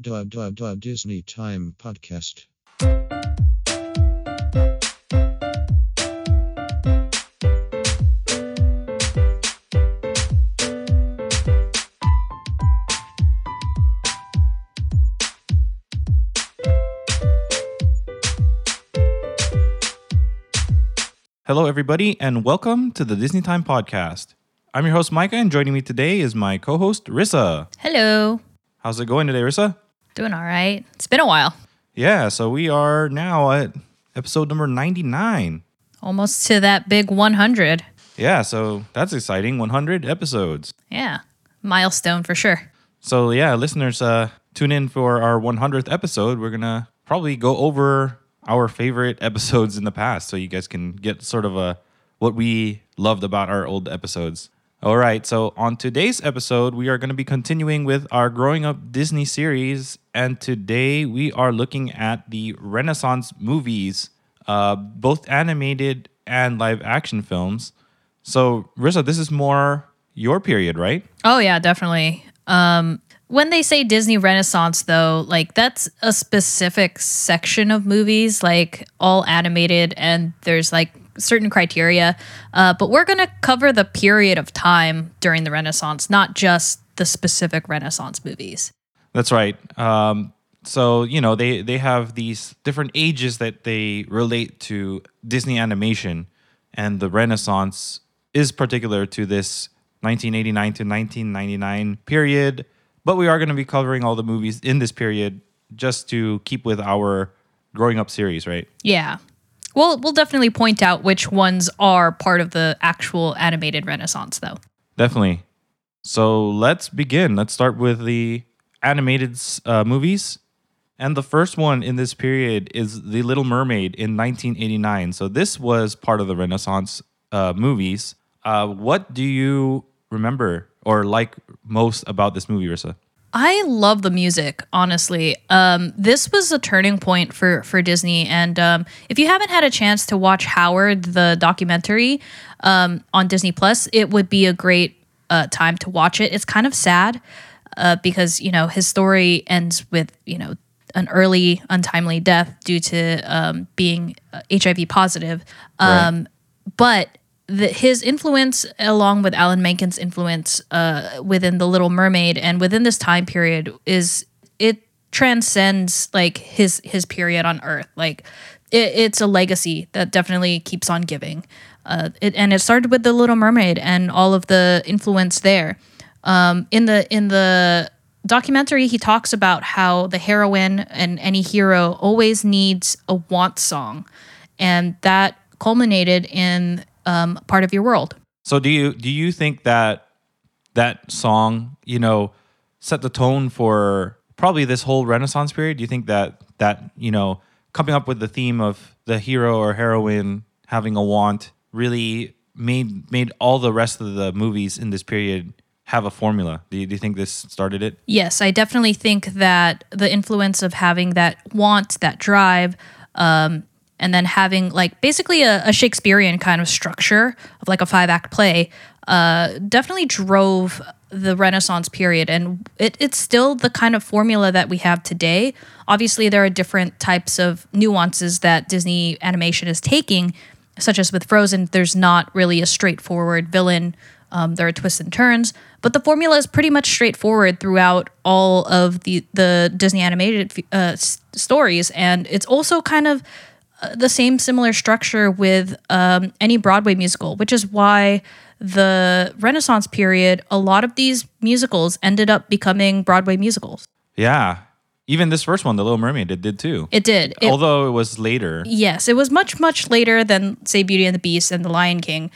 Dub Dub Dub Disney Time Podcast. Hello, everybody, and welcome to the Disney Time Podcast. I'm your host, Micah, and joining me today is my co host, Rissa. Hello. How's it going today, Rissa? Doing all right. It's been a while. Yeah, so we are now at episode number 99. Almost to that big 100. Yeah, so that's exciting 100 episodes. Yeah. Milestone for sure. So, yeah, listeners, uh, tune in for our 100th episode. We're going to probably go over our favorite episodes in the past so you guys can get sort of a what we loved about our old episodes. All right, so on today's episode, we are going to be continuing with our Growing Up Disney series. And today we are looking at the Renaissance movies, uh, both animated and live action films. So, Rissa, this is more your period, right? Oh, yeah, definitely. Um, when they say Disney Renaissance, though, like that's a specific section of movies, like all animated, and there's like certain criteria. Uh, but we're going to cover the period of time during the Renaissance, not just the specific Renaissance movies. That's right. Um, so you know they they have these different ages that they relate to Disney animation, and the Renaissance is particular to this 1989 to 1999 period. But we are going to be covering all the movies in this period just to keep with our growing up series, right? Yeah. We'll, we'll definitely point out which ones are part of the actual animated Renaissance, though. Definitely. So let's begin. Let's start with the animated uh, movies. And the first one in this period is The Little Mermaid in 1989. So this was part of the Renaissance uh, movies. Uh, what do you remember or like most about this movie, Rissa? I love the music, honestly. Um, this was a turning point for for Disney, and um, if you haven't had a chance to watch Howard the documentary um, on Disney Plus, it would be a great uh, time to watch it. It's kind of sad uh, because you know his story ends with you know an early untimely death due to um, being HIV positive, Right. um, but the, his influence, along with Alan Menken's influence uh, within The Little Mermaid and within this time period, is it transcends like his his period on Earth. Like it, it's a legacy that definitely keeps on giving. Uh, it, and it started with The Little Mermaid and all of the influence there. Um, in the in the documentary, he talks about how the heroine and any hero always needs a want song, and that culminated in um, part of your world. So do you do you think that that song, you know, set the tone for probably this whole Renaissance period? Do you think that that, you know, coming up with the theme of the hero or heroine having a want really made made all the rest of the movies in this period have a formula? Do you, do you think this started it? Yes, I definitely think that the influence of having that want, that drive, um, and then having like basically a, a Shakespearean kind of structure of like a five act play uh, definitely drove the Renaissance period. And it, it's still the kind of formula that we have today. Obviously, there are different types of nuances that Disney animation is taking, such as with Frozen, there's not really a straightforward villain. Um, there are twists and turns, but the formula is pretty much straightforward throughout all of the the Disney animated uh, s- stories, and it's also kind of uh, the same similar structure with um, any Broadway musical, which is why the Renaissance period, a lot of these musicals ended up becoming Broadway musicals. Yeah. Even this first one, The Little Mermaid, it did too. It did. It, Although it was later. Yes, it was much much later than say Beauty and the Beast and The Lion King.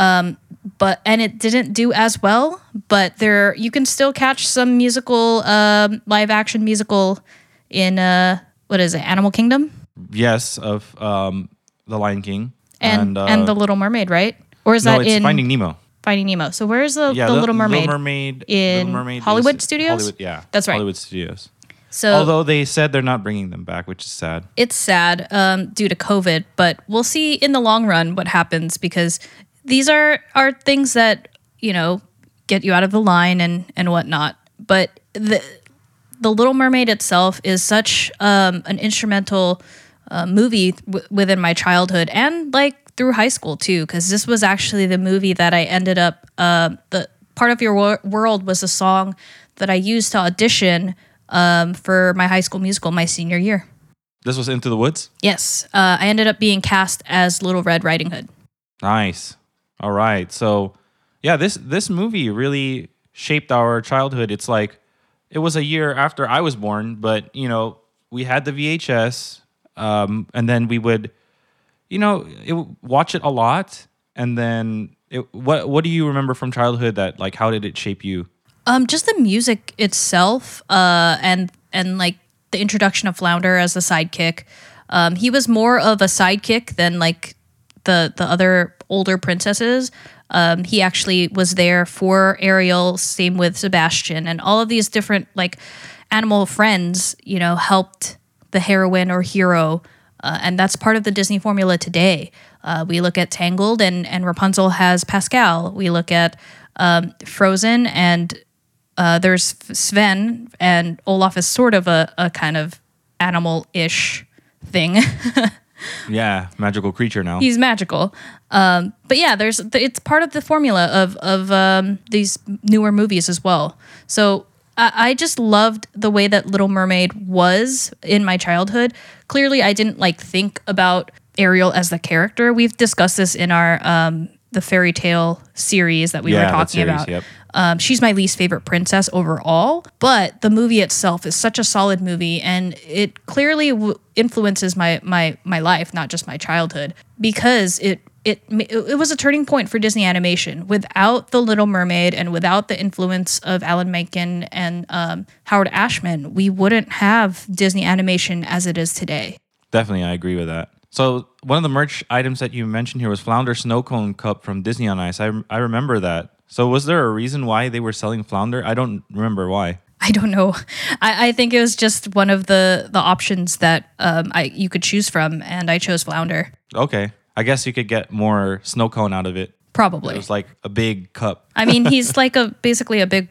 Um, but and it didn't do as well. But there, you can still catch some musical, um, live action musical in uh, what is it, Animal Kingdom Yes, of um, The Lion King. and uh, and, The Little Mermaid, right? Or is no, that it's in Finding Nemo. Finding Nemo? So where is the, Yeah, the Little Mermaid? Little Mermaid in Little Mermaid Hollywood is- Studios? Hollywood, yeah, That's right. Hollywood Studios. so Although they said they're not bringing them back, which is sad. it's sad um, due to COVID, but we'll see in the long run what happens because these are are things that you know get you out of the line and and whatnot. But the The Little Mermaid itself is such um, an instrumental uh, movie w- within my childhood and like through high school too, because this was actually the movie that I ended up. Uh, the part of your wor- world was a song that I used to audition um, for my high school musical my senior year. This was Into the Woods. Yes, uh, I ended up being cast as Little Red Riding Hood. Nice. All right. So, yeah, this this movie really shaped our childhood. It's like it was a year after I was born, but you know, we had the VHS, um, and then we would, you know, it, watch it a lot. And then, it, what what do you remember from childhood? That like, how did it shape you? Um, just the music itself, uh, and and like the introduction of Flounder as a sidekick. Um, he was more of a sidekick than like the the other older princesses. Um, he actually was there for Ariel. Same with Sebastian, and all of these different like animal friends. You know, helped the heroine or hero, uh, and that's part of the Disney formula today. Uh, we look at Tangled, and and Rapunzel has Pascal. We look at um, Frozen, and uh, there's Sven, and Olaf is sort of a, a kind of animal ish thing. Yeah, magical creature now. He's magical. Um, but yeah, there's it's part of the formula of of um, these newer movies as well. So I, I just loved the way that Little Mermaid was in my childhood. Clearly, I didn't like think about Ariel as the character. We've discussed this in our um, the fairy tale series that we Yeah, were talking series, about. yep. Um, she's my least favorite princess overall, but the movie itself is such a solid movie, and it clearly w- influences my my my life, not just my childhood, because it it it was a turning point for Disney animation. Without the Little Mermaid and without the influence of Alan Menken and um, Howard Ashman, we wouldn't have Disney animation as it is today. Definitely, I agree with that. So one of the merch items that you mentioned here was Flounder Snow Cone Cup from Disney on Ice. I, I remember that. So was there a reason why they were selling Flounder? I don't remember why. I don't know. I, I think it was just one of the the options that um, I you could choose from, and I chose flounder. Okay, I guess you could get more snow cone out of it. Probably. It was like a big cup. I mean, he's like a basically a big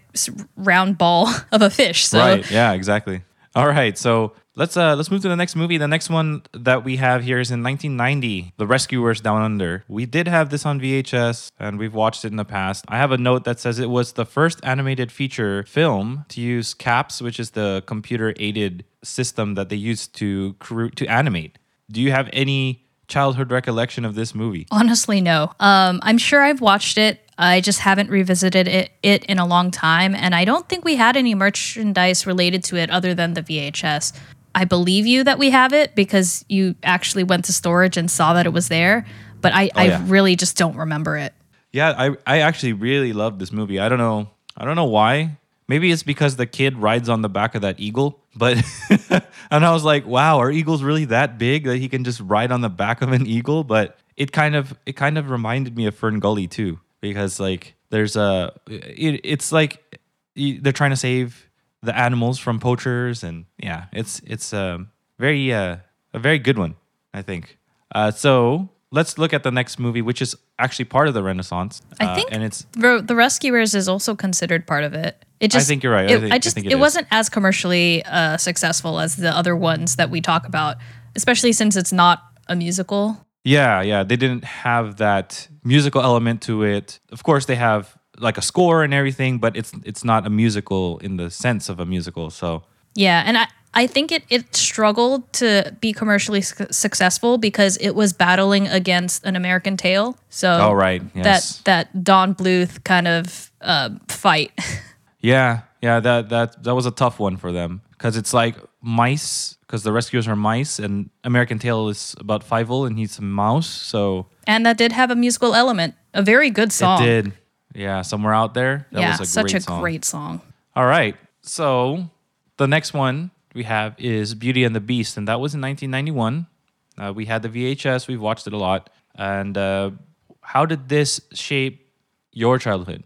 round ball of a fish. So Right. Yeah. Exactly. All right. So let's uh let's move to the next movie. The next one that we have here is in 1990, The Rescuers Down Under. We did have this on VHS and we've watched it in the past. I have a note that says it was the first animated feature film to use CAPS, which is the computer aided system that they used to to animate. Do you have any childhood recollection of this movie? honestly, no. Um, I'm sure I've watched it. I just haven't revisited it, it in a long time, and I don't think we had any merchandise related to it other than the VHS. I believe you that we have it because you actually went to storage and saw that it was there, but I, oh, I yeah. really just don't remember it. Yeah, I I actually really love this movie. I don't know. I don't know why. Maybe it's because the kid rides on the back of that eagle, but and I was like, wow, are eagles really that big that he can just ride on the back of an eagle? But it kind of it kind of reminded me of FernGully too, because like there's a it, it's like they're trying to save the animals from poachers, and yeah, it's it's um very uh, a very good one, I think. Uh, so let's look at the next movie, which is actually part of the Renaissance. I Uh, think and it's the, Rescuers is also considered part of it. It just, I think you're right. I think- I I just think it, it wasn't as commercially uh, successful as the other ones that we talk about, especially since it's not a musical. Yeah, yeah. They didn't have that musical element to it. Of course, they have like a score and everything, but it's it's not a musical in the sense of a musical. So Yeah, and I I think it it struggled to be commercially su- successful because it was battling against an American Tail. So Oh, right, yes. that that Don Bluth kind of uh, fight. yeah, yeah. That that that was a tough one for them because it's like mice because the rescuers are mice and American Tail is about Fievel and he's a mouse. So and that did have a musical element, a very good song. it did. Yeah, somewhere out there. That yeah, was a such great a song. great song. All right. So the next one we have is Beauty and the Beast, and that was in 1991. Uh, we had the VHS. We've watched it a lot. And uh, how did this shape your childhood?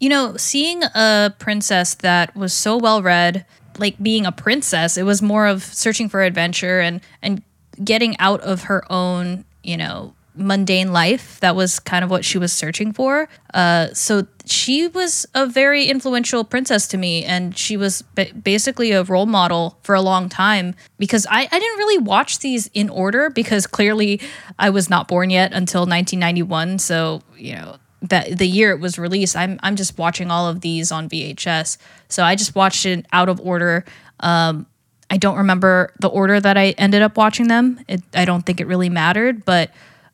You know, seeing a princess that was so well read, like being a princess, it was more of searching for adventure and and getting out of her own, you know, mundane life. That was kind of what she was searching for. Uh, so she was a very influential princess to me, and she was ba- basically a role model for a long time because I, I didn't really watch these in order because clearly I was not born yet until 1991. So, you know, that the year it was released, I'm, I'm just watching all of these on VHS. So I just watched it out of order. Um, I don't remember the order that I ended up watching them. It, I don't think it really mattered, but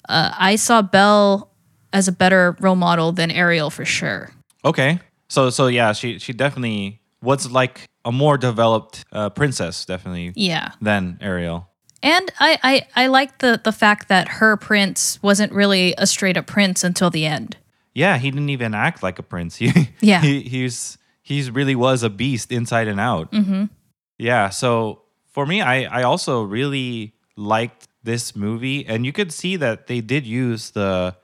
uh, I saw Belle as a better role model than Ariel for sure. Okay. So so yeah, she she definitely was like a more developed uh, princess, definitely Yeah. than Ariel. And I, I, I like the, the fact that her prince wasn't really a straight up prince until the end. Yeah, he didn't even act like a prince. He Yeah. he, he's he's really was a beast inside and out. Mm-hmm. Yeah. So for me, I I also really liked this movie, and you could see that they did use the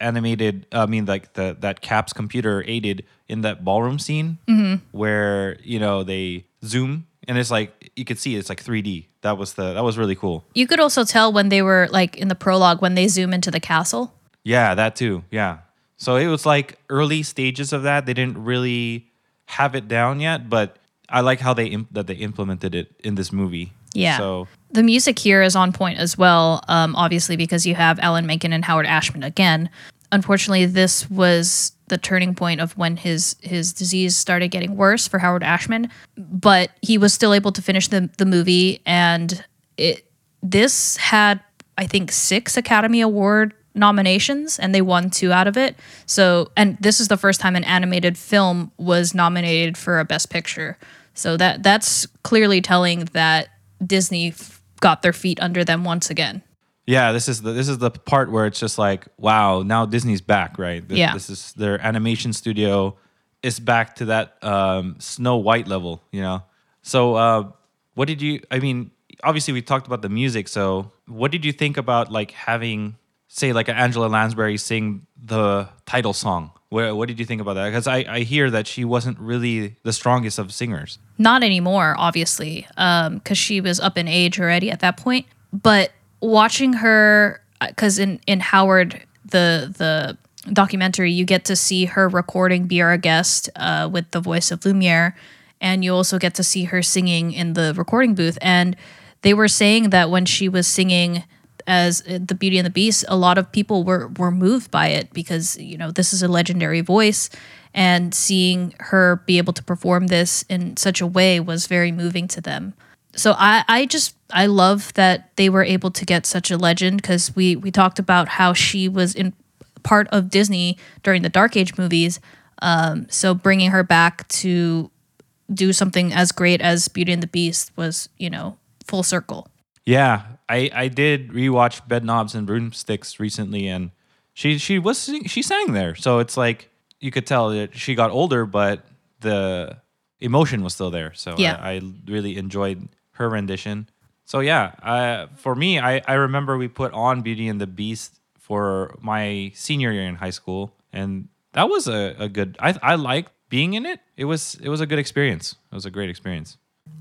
animated. I mean, like the that CAPS computer aided in that ballroom scene mm-hmm. where you know they zoom and it's like you could see it's like 3D. That was the that was really cool. You could also tell when they were like in the prologue when they zoom into the castle. Yeah, that too. Yeah. So it was like early stages of that. They didn't really have it down yet, but I like how they imp- that they implemented it in this movie. Yeah. So The music here is on point as well, um, obviously, because you have Alan Menken and Howard Ashman again. Unfortunately, this was the turning point of when his his disease started getting worse for Howard Ashman, but he was still able to finish the the movie, and it this had I think six Academy Award nominations, and they won two out of it. So, and this is the first time an animated film was nominated for a Best Picture. So that that's clearly telling that Disney got their feet under them once again. yeah, this is the this is the part where it's just like, wow, now Disney's back, right? This, Yeah. This is their animation studio is back to that um, Snow White level, you know. So, uh, what did you? I mean, obviously we talked about the music. So, what did you think about like having, say, like an Angela Lansbury sing the title song? Where, what did you think about that? Because I, I hear that she wasn't really the strongest of singers. Not anymore, obviously, because she was up in age already at that point. But watching her, because in in Howard the the documentary, you get to see her recording "Be Our Guest" uh, with the voice of Lumiere, and you also get to see her singing in the recording booth. And they were saying that when she was singing as uh, the Beauty and the Beast, a lot of people were were moved by it because you know this is a legendary voice, and seeing her be able to perform this in such a way was very moving to them. So I I just I love that they were able to get such a legend because we we talked about how she was in part of Disney during the Dark Age movies. Um, so bringing her back to do something as great as Beauty and the Beast was you know full circle. Yeah, I I did rewatch Bedknobs and Broomsticks recently, and she she was she sang there, so it's like you could tell that she got older, but the emotion was still there. So Yeah. I, I really enjoyed her rendition. So yeah, uh, for me, I I remember we put on Beauty and the Beast for my senior year in high school, and that was a, a good. I I liked being in it. It was it was a good experience. It was a great experience.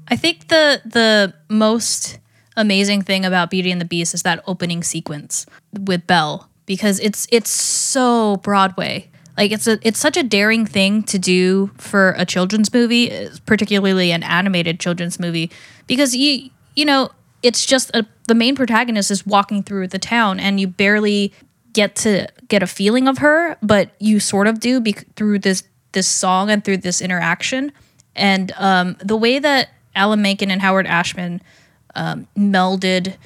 I think the the most amazing thing about Beauty and the Beast is that opening sequence with Belle because it's it's so Broadway. Like it's a it's such a daring thing to do for a children's movie, particularly an animated children's movie, because you you know it's just a, the main protagonist is walking through the town and you barely get to get a feeling of her, but you sort of do bec- through this this song and through this interaction. And um, the way that Alan Menken and Howard Ashman um, melded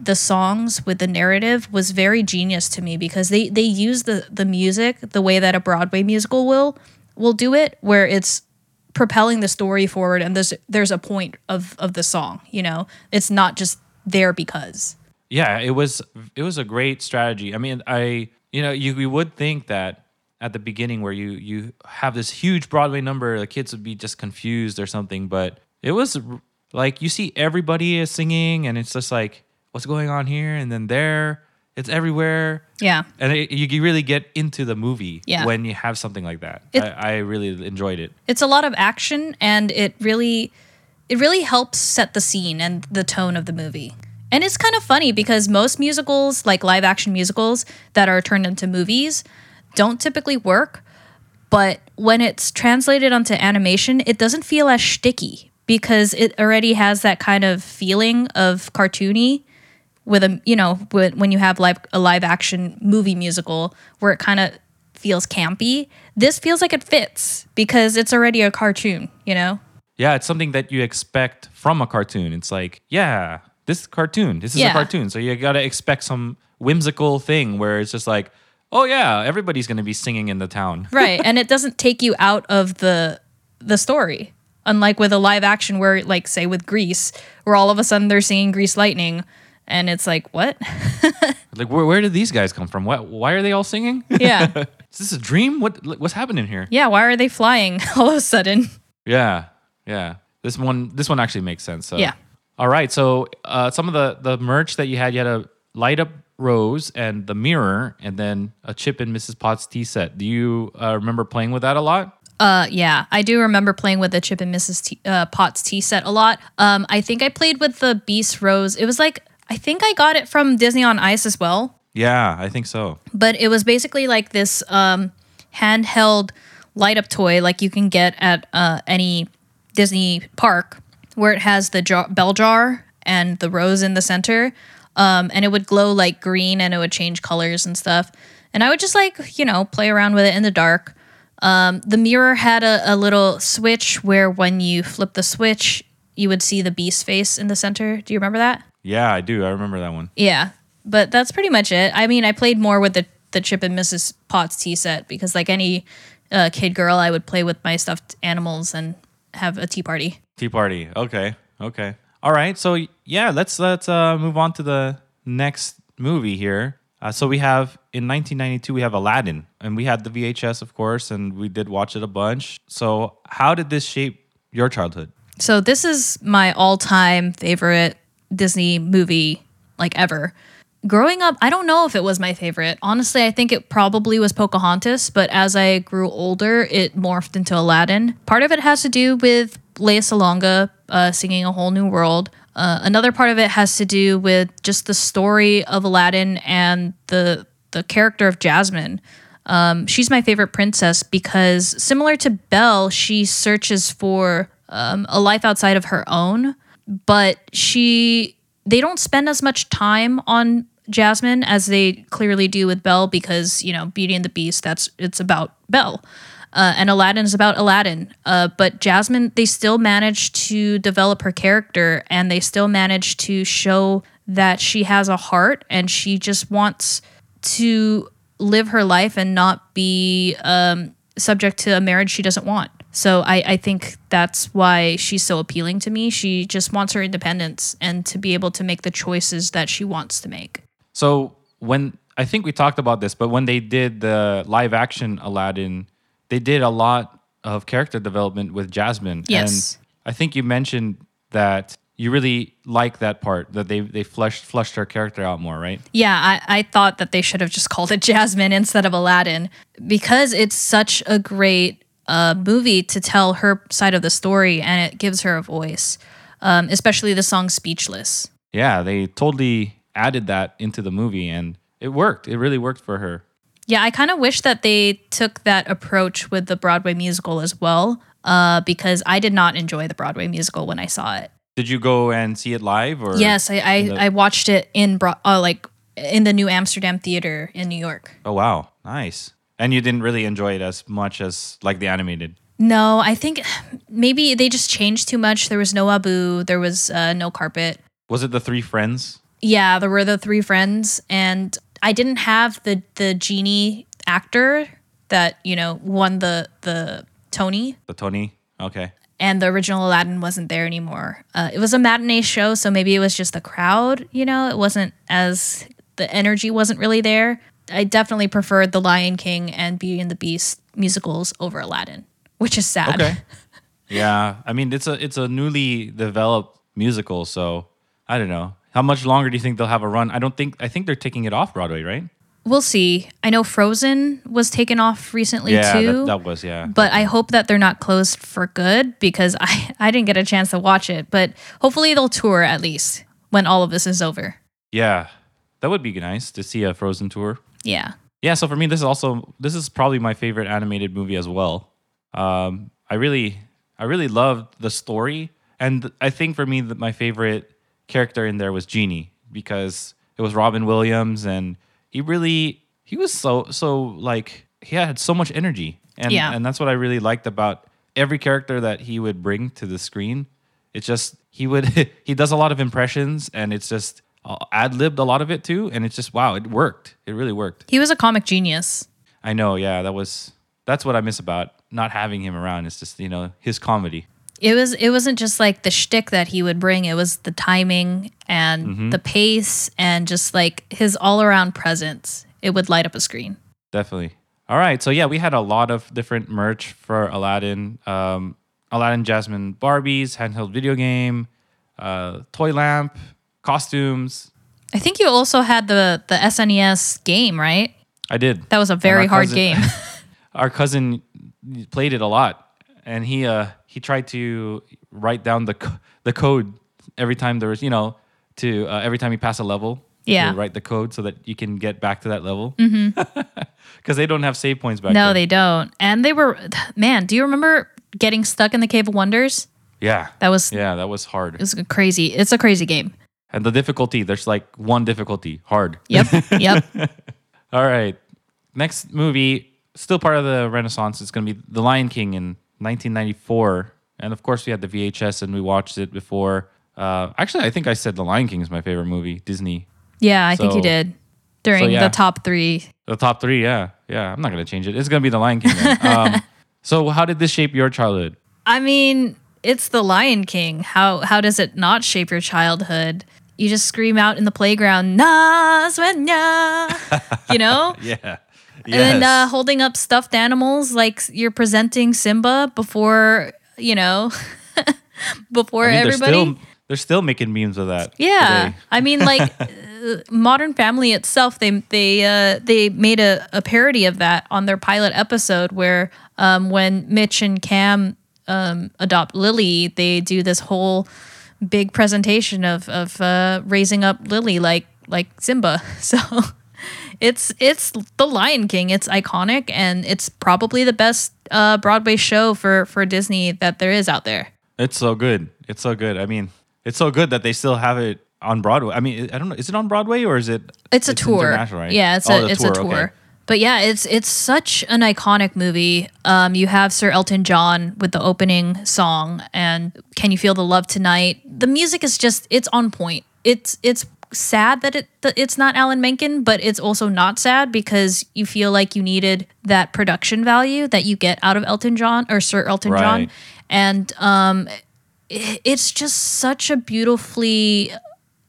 the songs with the narrative was very genius to me because they they use the the music the way that a Broadway musical will will do it, where it's propelling the story forward and there's there's a point of of the song. You know, it's not just there because. yeah it was it was a great strategy i mean i you know you, you would think that at the beginning where you you have this huge broadway number the kids would be just confused or something but it was like you see everybody is singing and it's just like what's going on here and then there it's everywhere Yeah. and it, you you really get into the movie Yeah. when you have something like that It- I, I really enjoyed it it's a lot of action and it really it really helps set the scene and the tone of the movie And it's kind of funny because most musicals, like live action musicals that are turned into movies, don't typically work. But when it's translated onto animation, it doesn't feel as sticky because it already has that kind of feeling of cartoony with a you know when you have live a live action movie musical where it kind of feels campy. This feels like it fits because it's already a cartoon, you know. Yeah, it's something that you expect from a cartoon. It's like, yeah, this is cartoon. This is Yeah. a cartoon. So you got to expect some whimsical thing where it's just like, oh yeah, everybody's going to be singing in the town. right and it doesn't take you out of the the story unlike with a live action where like say with grease where all of a sudden they're singing grease lightning and it's like what Like where, where did these guys come from? Why, why are they all singing? yeah is this a dream? What what's happening here? yeah why are they flying all of a sudden Yeah, yeah. This one, this one actually makes sense. So. Yeah. All right. So uh, some of the the merch that you had, you had a light up rose and the mirror, and then a chip in Mrs. Potts tea set. Do you uh, remember playing with that a lot? Uh yeah i do remember playing with the chip and mrs T- uh, potts tea set a lot um i think i played with the beast rose it was like i think i got it from disney on ice as well Yeah, I think so. but it was basically like this um, handheld light up toy like you can get at uh, any Disney park where it has the jar- bell jar and the rose in the center. Um, and it would glow like green and it would change colors and stuff. And I would just like, you know, play around with it in the dark. Um, the mirror had a, a little switch where when you flip the switch, you would see the beast face in the center. Do you remember that? Yeah, I do. I remember that one. Yeah, but that's pretty much it. I mean, I played more with the the Chip and Mrs. Potts tea set because, like any uh, kid girl, I would play with my stuffed animals and have a tea party. Tea party. Okay. Okay. All right. So yeah, let's let's uh, move on to the next movie here. Uh, so we have in 1992 we have Aladdin, and we had the VHS, of course, and we did watch it a bunch. So how did this shape your childhood? So this is my all time favorite Disney movie, like ever. Growing up, I don't know if it was my favorite. Honestly, I think it probably was Pocahontas, but as I grew older, it morphed into Aladdin. Part of it has to do with Lea Salonga uh, singing A Whole New World. Uh, another part of it has to do with just the story of Aladdin and the the character of Jasmine. Um, she's my favorite princess because, similar to Belle, she searches for um, a life outside of her own, but she they don't spend as much time on Jasmine as they clearly do with Belle because you know Beauty and the Beast that's it's about Belle. Uh, and Aladdin is about Aladdin. Uh, but Jasmine, they still manage to develop her character and they still manage to show that she has a heart and she just wants to live her life and not be um, subject to a marriage she doesn't want. So I, I think that's why she's so appealing to me. She just wants her independence and to be able to make the choices that she wants to make. So when I think we talked about this, but when they did the live action Aladdin, they did a lot of character development with Jasmine. Yes. And I think you mentioned that you really like that part that they they fleshed flushed her character out more, right? Yeah, I, I thought that they should have just called it Jasmine instead of Aladdin because it's such a great uh, movie to tell her side of the story and it gives her a voice, um, especially the song Speechless. Yeah, they totally added that into the movie and it worked. It really worked for her. Yeah, I kind of wish that they took that approach with the Broadway musical as well, uh, because I did not enjoy the Broadway musical when I saw it. Did you go and see it live or Yes, I I, the- I watched it in Bro- uh, like in the New Amsterdam Theater in New York. Oh wow, nice. And you didn't really enjoy it as much as like the animated. No, I think maybe they just changed too much. There was no Abu, there was uh, no carpet. Was it the three friends? Yeah, there were the three friends, and I didn't have the the genie actor that you know won the the Tony. The Tony? Okay. and the original Aladdin wasn't there anymore. Uh, it was a matinee show, so maybe it was just the crowd. You know, it wasn't as the energy wasn't really there. I definitely preferred The Lion King and Beauty and the Beast musicals over Aladdin, which is sad. Okay. yeah, I mean it's a it's a newly developed musical, so I don't know. How much longer do you think they'll have a run? I don't think I think they're taking it off Broadway, right? We'll see. I know Frozen was taken off recently yeah, too. that, that was yeah. but I hope that they're not closed for good because I, I didn't get a chance to watch it. But hopefully they'll tour at least when all of this is over. Yeah, that would be nice to see a Frozen tour. Yeah. Yeah, so for me, this is also this is probably my favorite animated movie as well. Um, I really, I really loved the story, and I think for me, that my favorite character in there was Genie because it was Robin Williams, and he really, he was so so like he had so much energy, and Yeah. and that's what I really liked about every character that he would bring to the screen. It's just he would he does a lot of impressions, and it's just uh, ad libbed a lot of it too, and it's just wow, it worked. It really worked. He was a comic genius. I know, yeah, that was that's what I miss about not having him around. It's just you know his comedy. It was it wasn't just like the shtick that he would bring. It was the timing and Mm-hmm. the pace and just like his all around presence. It would light up a screen. Definitely. All right, so yeah, we had a lot of different merch for Aladdin. Um, Aladdin Jasmine Barbies, handheld video game, uh, toy lamp, costumes. I think you also had the the SNES game, right? I did. That was a very hard cousin- game. Our cousin played it a lot, and he uh he tried to write down the co- the code every time there was you know to uh, every time he passed a level. Yeah. write the code so that you can get back to that level. Because they don't have save points back no, then. they don't. And they were man, do you remember getting stuck in the Cave of Wonders? Yeah. That was Yeah, that was hard. it was a crazy. It's a crazy game. And the difficulty, there's like one difficulty, hard. Yep. yep. All right. Next movie, still part of the Renaissance, It's going to be The Lion King in 1994. And of course, we had the VHS and we watched it before. Uh, actually, I think I said The Lion King is my favorite movie, Disney. Yeah, I think you did. During yeah. the top 3. The top three, yeah. Yeah, I'm not going to change it. It's going to be The Lion King. um, so, how did this shape your childhood? I mean, it's the Lion King. How how does it not shape your childhood? You just scream out in the playground, "Na Svenya," you know, Yeah. And uh, holding up stuffed animals like you're presenting Simba before you know, before I mean, they're everybody. still, they're still making memes of that. Yeah. I mean, like uh, Modern Family itself, they they uh, they made a, a parody of that on their pilot episode where um, when Mitch and Cam um, adopt Lily, they do this whole big presentation of of uh, raising up Lily like like Simba. So it's it's the Lion King. It's iconic and it's probably the best uh, Broadway show for for Disney that there is out there. It's so good. It's so good. I mean, it's so good that they still have it on Broadway. I mean, I don't know. Is it on Broadway or is it? It's a tour. right? Yeah, it's Oh, a it's a tour, tour. okay. But yeah, it's it's such an iconic movie. Um, you have Sir Elton John with the opening song and "Can You Feel the Love Tonight." The music is just it's on point. It's it's sad that it that it's not Alan Menken, but it's also not sad because you feel like you needed that production value that you get out of Elton John or Sir Elton John, and um, i- it's just such a beautifully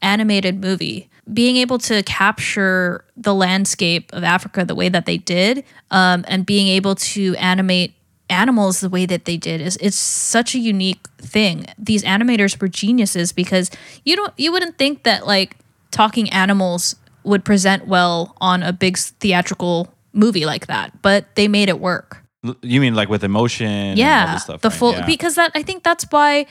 animated movie. Being able to capture the landscape of Africa the way that they did, um, and being able to animate animals the way that they did is it's such a unique thing. These animators were geniuses because you don't you wouldn't think that like talking animals would present well on a big theatrical movie like that, but they made it work You mean like with emotion? and all yeah this stuff, the right? full Yeah. because that i think that's why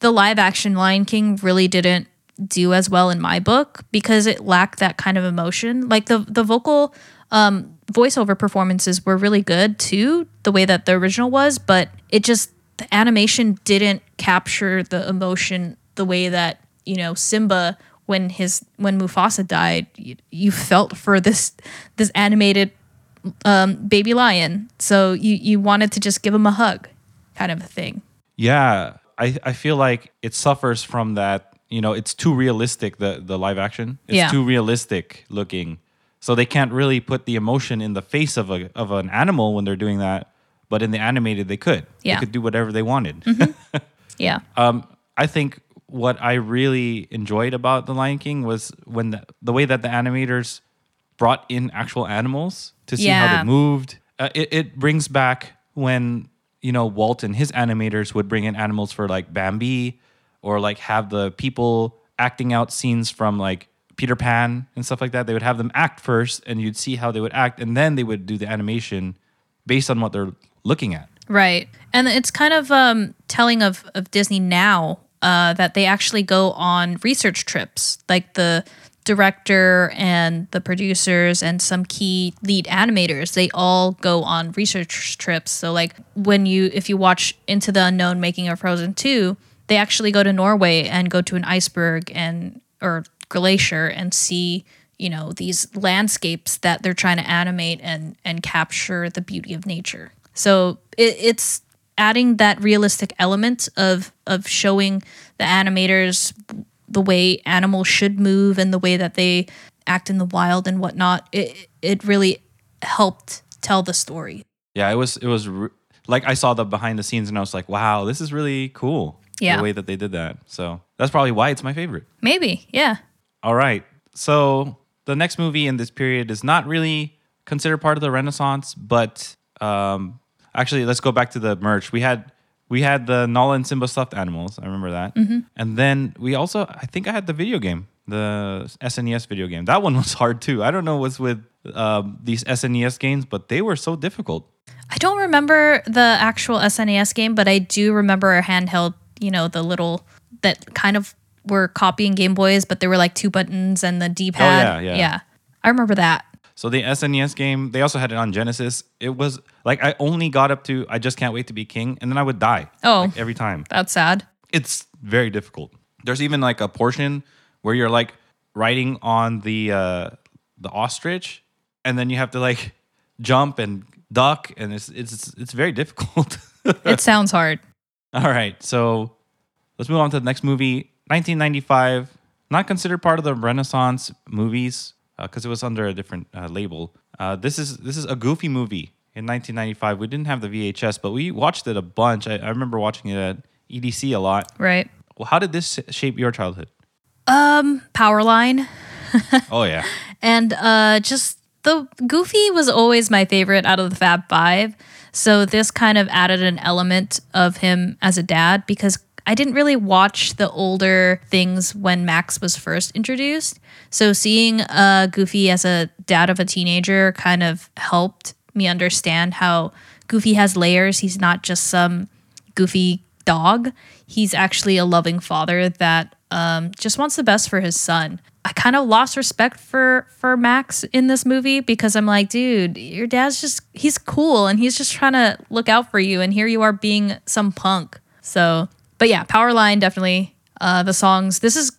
the live action lion king really didn't do as well in my book because it lacked that kind of emotion like the the vocal um voiceover performances were really good too the way that the original was but it just the animation didn't capture the emotion the way that you know simba when his when mufasa died you, you felt for this this animated um, baby lion. So you you wanted to just give him a hug, kind of a thing. Yeah, I, I feel like it suffers from that. You know, it's too realistic. The the live action, it's Yeah. too realistic looking. So they can't really put the emotion in the face of a of an animal when they're doing that. But in the animated, they could. Yeah. They could do whatever they wanted. Yeah, um, I think what I really enjoyed about The Lion King was when the, the way that the animators brought in actual animals to see how they moved. Uh, it, it brings back when you know Walt and his animators would bring in animals for like Bambi or like have the people acting out scenes from like Peter Pan and stuff like that. They would have them act first, and you'd see how they would act, and then they would do the animation based on what they're looking at. right. And it's kind of um, telling of of Disney now uh, that they actually go on research trips. Like the director and the producers and some key lead animators, they all go on research trips. So like when you if you watch Into the Unknown making of Frozen 2, they actually go to Norway and go to an iceberg and or glacier and see you know these landscapes that they're trying to animate and and capture the beauty of nature so it, it's adding that realistic element of of showing the animators the way animals should move and the way that they act in the wild and whatnot it it really helped tell the story Yeah, it was it was re- like I saw the behind the scenes and I was like, wow, this is really cool. Yeah. the way that they did that. So that's probably why it's my favorite. maybe yeah All right. So the next movie in this period is not really considered part of the Renaissance, but um, actually, let's go back to the merch. We had we had the Nala and Simba stuffed animals. I remember that. And then we also, I think, I had the video game, the SNES video game. That one was hard too. I don't know what's with um, these SNES games, but they were so difficult. I don't remember the actual SNES game, but I do remember a handheld, you know, the little that kind of were copying Game Boys, but there were like two buttons and the D pad. Oh, yeah, yeah. I remember that. So the SNES game, they also had it on Genesis. It was like I only got up to I just can't wait to be king, and then I would die. Oh. like, every time. That's sad. It's very difficult. There's even like a portion where you're like riding on the uh the ostrich, and then you have to like jump and duck, and it's it's it's very difficult. It sounds hard. All right, so let's move on to the next movie. 1995, not considered part of the Renaissance movies because it was under a different uh, label. Uh, this is this is a goofy movie in 1995. We didn't have the VHS, but we watched it a bunch. I, I remember watching it at EDC a lot. Right. Well, how did this shape your childhood? Um, Powerline. Oh yeah, And uh just the Goofy was always my favorite out of the Fab Five. So this kind of added an element of him as a dad because I didn't really watch the older things when Max was first introduced. So seeing uh, Goofy as a dad of a teenager kind of helped me understand how Goofy has layers. He's not just some goofy dog. He's actually a loving father that um, just wants the best for his son. I kind of lost respect for for Max in this movie because I'm like, dude, your dad's just he's cool and he's just trying to look out for you, and here you are being some punk. So, but yeah, Powerline definitely. Uh, the songs. This is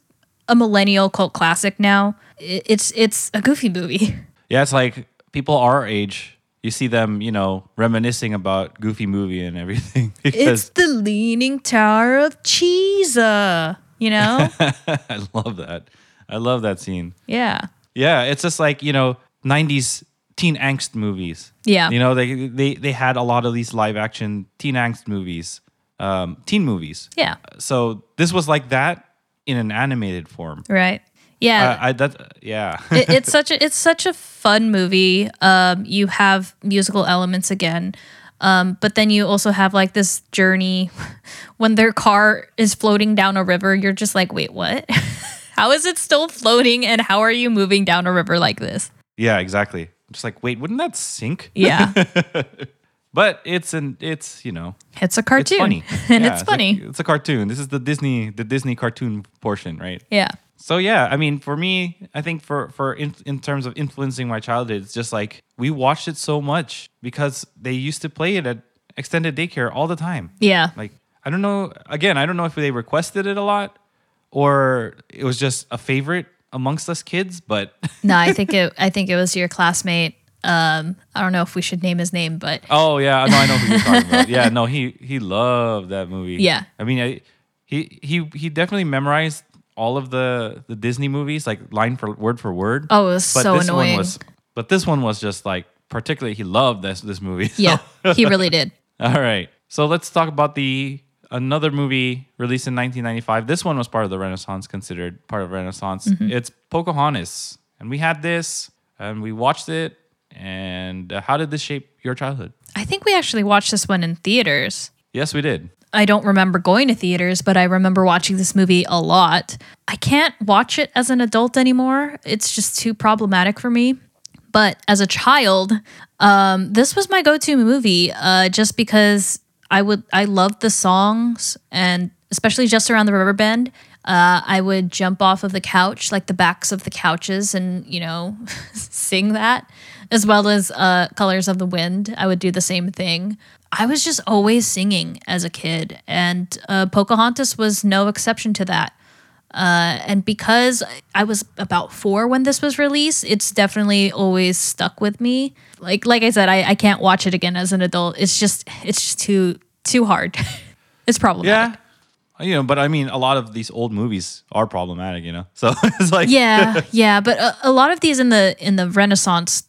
a millennial cult classic now. It's it's a goofy movie. yeah. It's like people our age. You see them, you know, reminiscing about Goofy movie and everything It's the Leaning Tower of Cheesa. You know? I love that. I love that scene. yeah. Yeah, it's just like you know '90s teen angst movies. Yeah. you know they they they had a lot of these live action teen angst movies, um, teen movies. Yeah. So this was like that in an animated form. Right. Yeah. I, I that yeah. it, it's such a it's such a fun movie. Um, you have musical elements again, um, but then you also have like this journey when their car is floating down a river. You're just like, wait, what? how is it still floating? And how are you moving down a river like this? yeah, exactly. I'm just like, wait, wouldn't that sink? Yeah, But it's an it's you know it's a it's cartoon, funny and Yeah, it's like- funny. it's a cartoon. This is the Disney the Disney cartoon portion, right? yeah, So yeah, I mean, for me, I think for for in, in terms of influencing my childhood, it's just like we watched it so much because they used to play it at extended daycare all the time. yeah. Like I don't know. Again, I don't know if they requested it a lot or it was just a favorite amongst us kids. But No, I think it. I think it was your classmate. Um, I don't know if we should name his name, but oh yeah, no, I know who you're talking about. Yeah, no, he he loved that movie. Yeah. I mean, I, he he he definitely memorized all of the the Disney movies like line for word for word. oh, it was but so this annoying. one was but this one was just like particularly he loved this this movie so- yeah, he really did. all right so let's talk about the another movie released in 1995 this one was part of the renaissance considered part of renaissance Mm-hmm. it's pocahontas and we had this and we watched it and uh, how did this shape your childhood I think we actually watched this one in theaters. yes we did I don't remember going to theaters, but I remember watching this movie a lot. I can't watch it as an adult anymore. It's just too problematic for me. But as a child, um, this was my go-to movie, uh, just because I would I loved the songs and especially just around the river bend. Uh, I would jump off of the couch, like the backs of the couches, and you know, sing that, as well as uh, "Colors of the Wind." I would do the same thing. I was just always singing as a kid, and uh, Pocahontas was no exception to that. Uh, and because I was about four when this was released, it's definitely always stuck with me. Like like I said, I, I can't watch it again as an adult. It's just it's just too too hard. it's problematic. Yeah. You know, but I mean, a lot of these old movies are problematic, you know. So it's like, Yeah, yeah, but a, a lot of these in the in the Renaissance,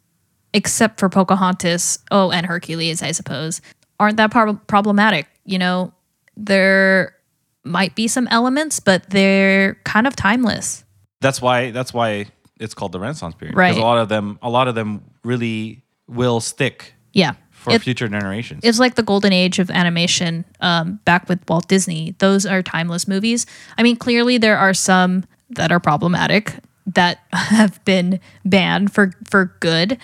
except for Pocahontas, oh, and Hercules, I suppose, aren't that prob- problematic. You know, there might be some elements, but they're kind of timeless. that's why that's why it's called the Renaissance period. Right. Because a lot of them, a lot of them really will stick Yeah, for It- future generations. it's like the golden age of animation um, back with Walt Disney. Those are timeless movies. I mean, clearly there are some that are problematic that have been banned for for good,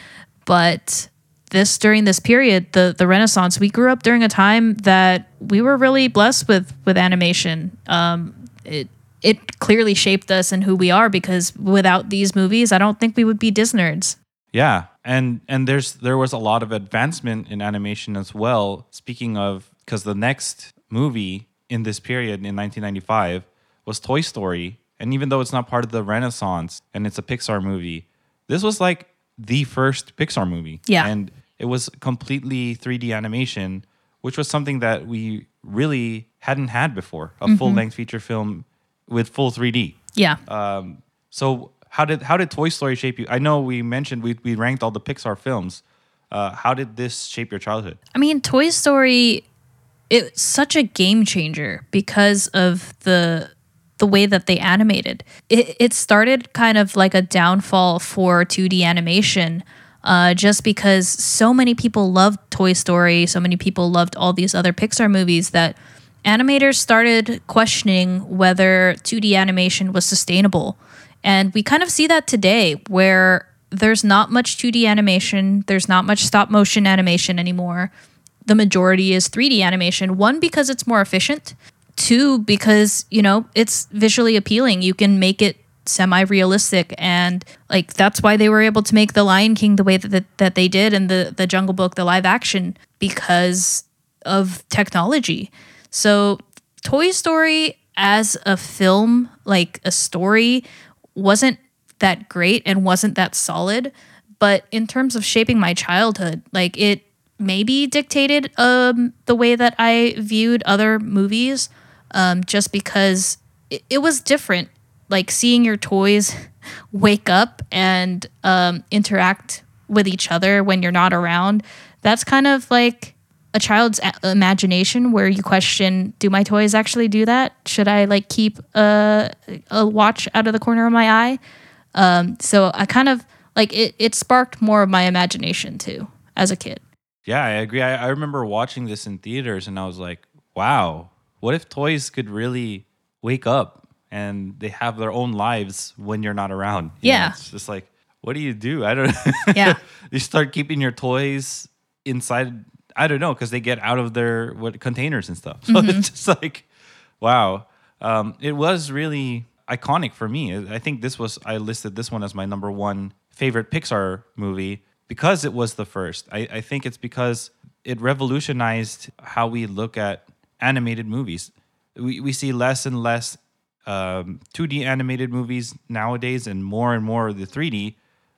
but this during this period, the the Renaissance, we grew up during a time that we were really blessed with with animation. Um, it it clearly shaped us and who we are because without these movies, I don't think we would be Disnerds. Yeah, and and there's there was a lot of advancement in animation as well. Speaking of, because the next movie in this period in 1995 was Toy Story, and even though it's not part of the Renaissance and it's a Pixar movie, this was like the first Pixar movie. Yeah. and it was completely 3D animation, which was something that we really hadn't had before. A full length feature film with full 3D. Yeah. Um, so how did how did Toy Story shape you? I know we mentioned we we ranked all the Pixar films. Uh, how did this shape your childhood? I mean, Toy Story it's such a game changer because of the the way that they animated. It, it started kind of like a downfall for 2D animation, uh, just because so many people loved Toy Story, so many people loved all these other Pixar movies that animators started questioning whether 2D animation was sustainable. And we kind of see that today where there's not much 2D animation, there's not much stop motion animation anymore. The majority is 3D animation. One, because it's more efficient. Two, because, you know, it's visually appealing. You can make it semi realistic. And like that's why they were able to make The Lion King the way that, that, that they did and the, the Jungle Book, the live action, because of technology. So Toy Story as a film, like a story, wasn't that great and wasn't that solid. But in terms of shaping my childhood, like it maybe dictated um, the way that I viewed other movies, um, just because it, it was different. Like seeing your toys wake up and um, interact with each other when you're not around. That's kind of like a child's a- imagination where you question do my toys actually do that should i like keep a, a watch out of the corner of my eye um, so i kind of like it, it sparked more of my imagination too as a kid Yeah, I agree. I, I remember watching this in theaters, and I was like, "Wow, what if toys could really wake up and they have their own lives when you're not around?" You know, Yeah. it's just like, what do you do? I don't. Yeah. you start keeping your toys inside. I don't know because they get out of their what containers and stuff. So Mm-hmm. it's just like, wow. Um, it was really iconic for me. I think this was I listed this one as my number one favorite Pixar movie because it was the first. I, I think it's because it revolutionized how we look at animated movies. We we see less and less um, 2D animated movies nowadays, and more and more of the 3D.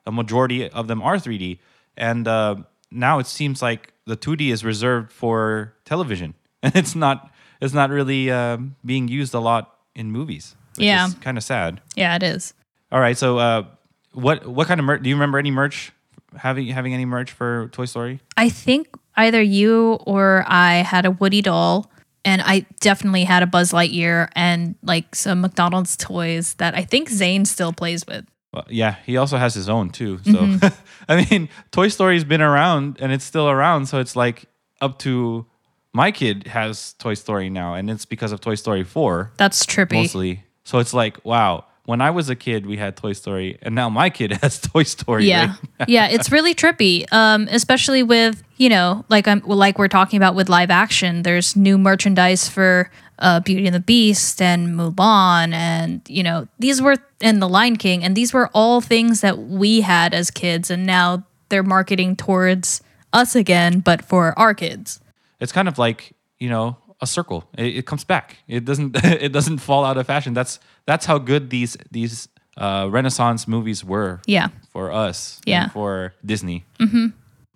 A majority of them are 3D, and uh, now it seems like the 2D is reserved for television, and it's not. It's not really um, being used a lot in movies. Which Yeah. kind of sad. yeah it is All right, so uh, what what kind of merch? Do you remember any merch? Having having any merch for Toy Story? i think either you or i had a woody doll and i definitely had a buzz lightyear and like some mcdonald's toys that i think zane still plays with Well, yeah, he also has his own too. So mm-hmm. I mean, Toy Story's been around and it's still around. So it's like up to my kid has Toy Story now, and it's because of Toy Story Four that's trippy mostly. So it's like, wow, when I was a kid, we had Toy Story, and now my kid has Toy Story. Yeah, right? yeah, it's really trippy. Um, especially with you know, like I'm like we're talking about with live action. There's new merchandise for uh, Beauty and the Beast and Mulan, and you know these were and The Lion King, and these were all things that we had as kids, and now they're marketing towards us again, but for our kids. It's kind of like you know a circle. It, it comes back. It doesn't. it doesn't fall out of fashion. That's that's how good these these uh, Renaissance movies were. Yeah. For us. Yeah. and for Disney. Mm-hmm.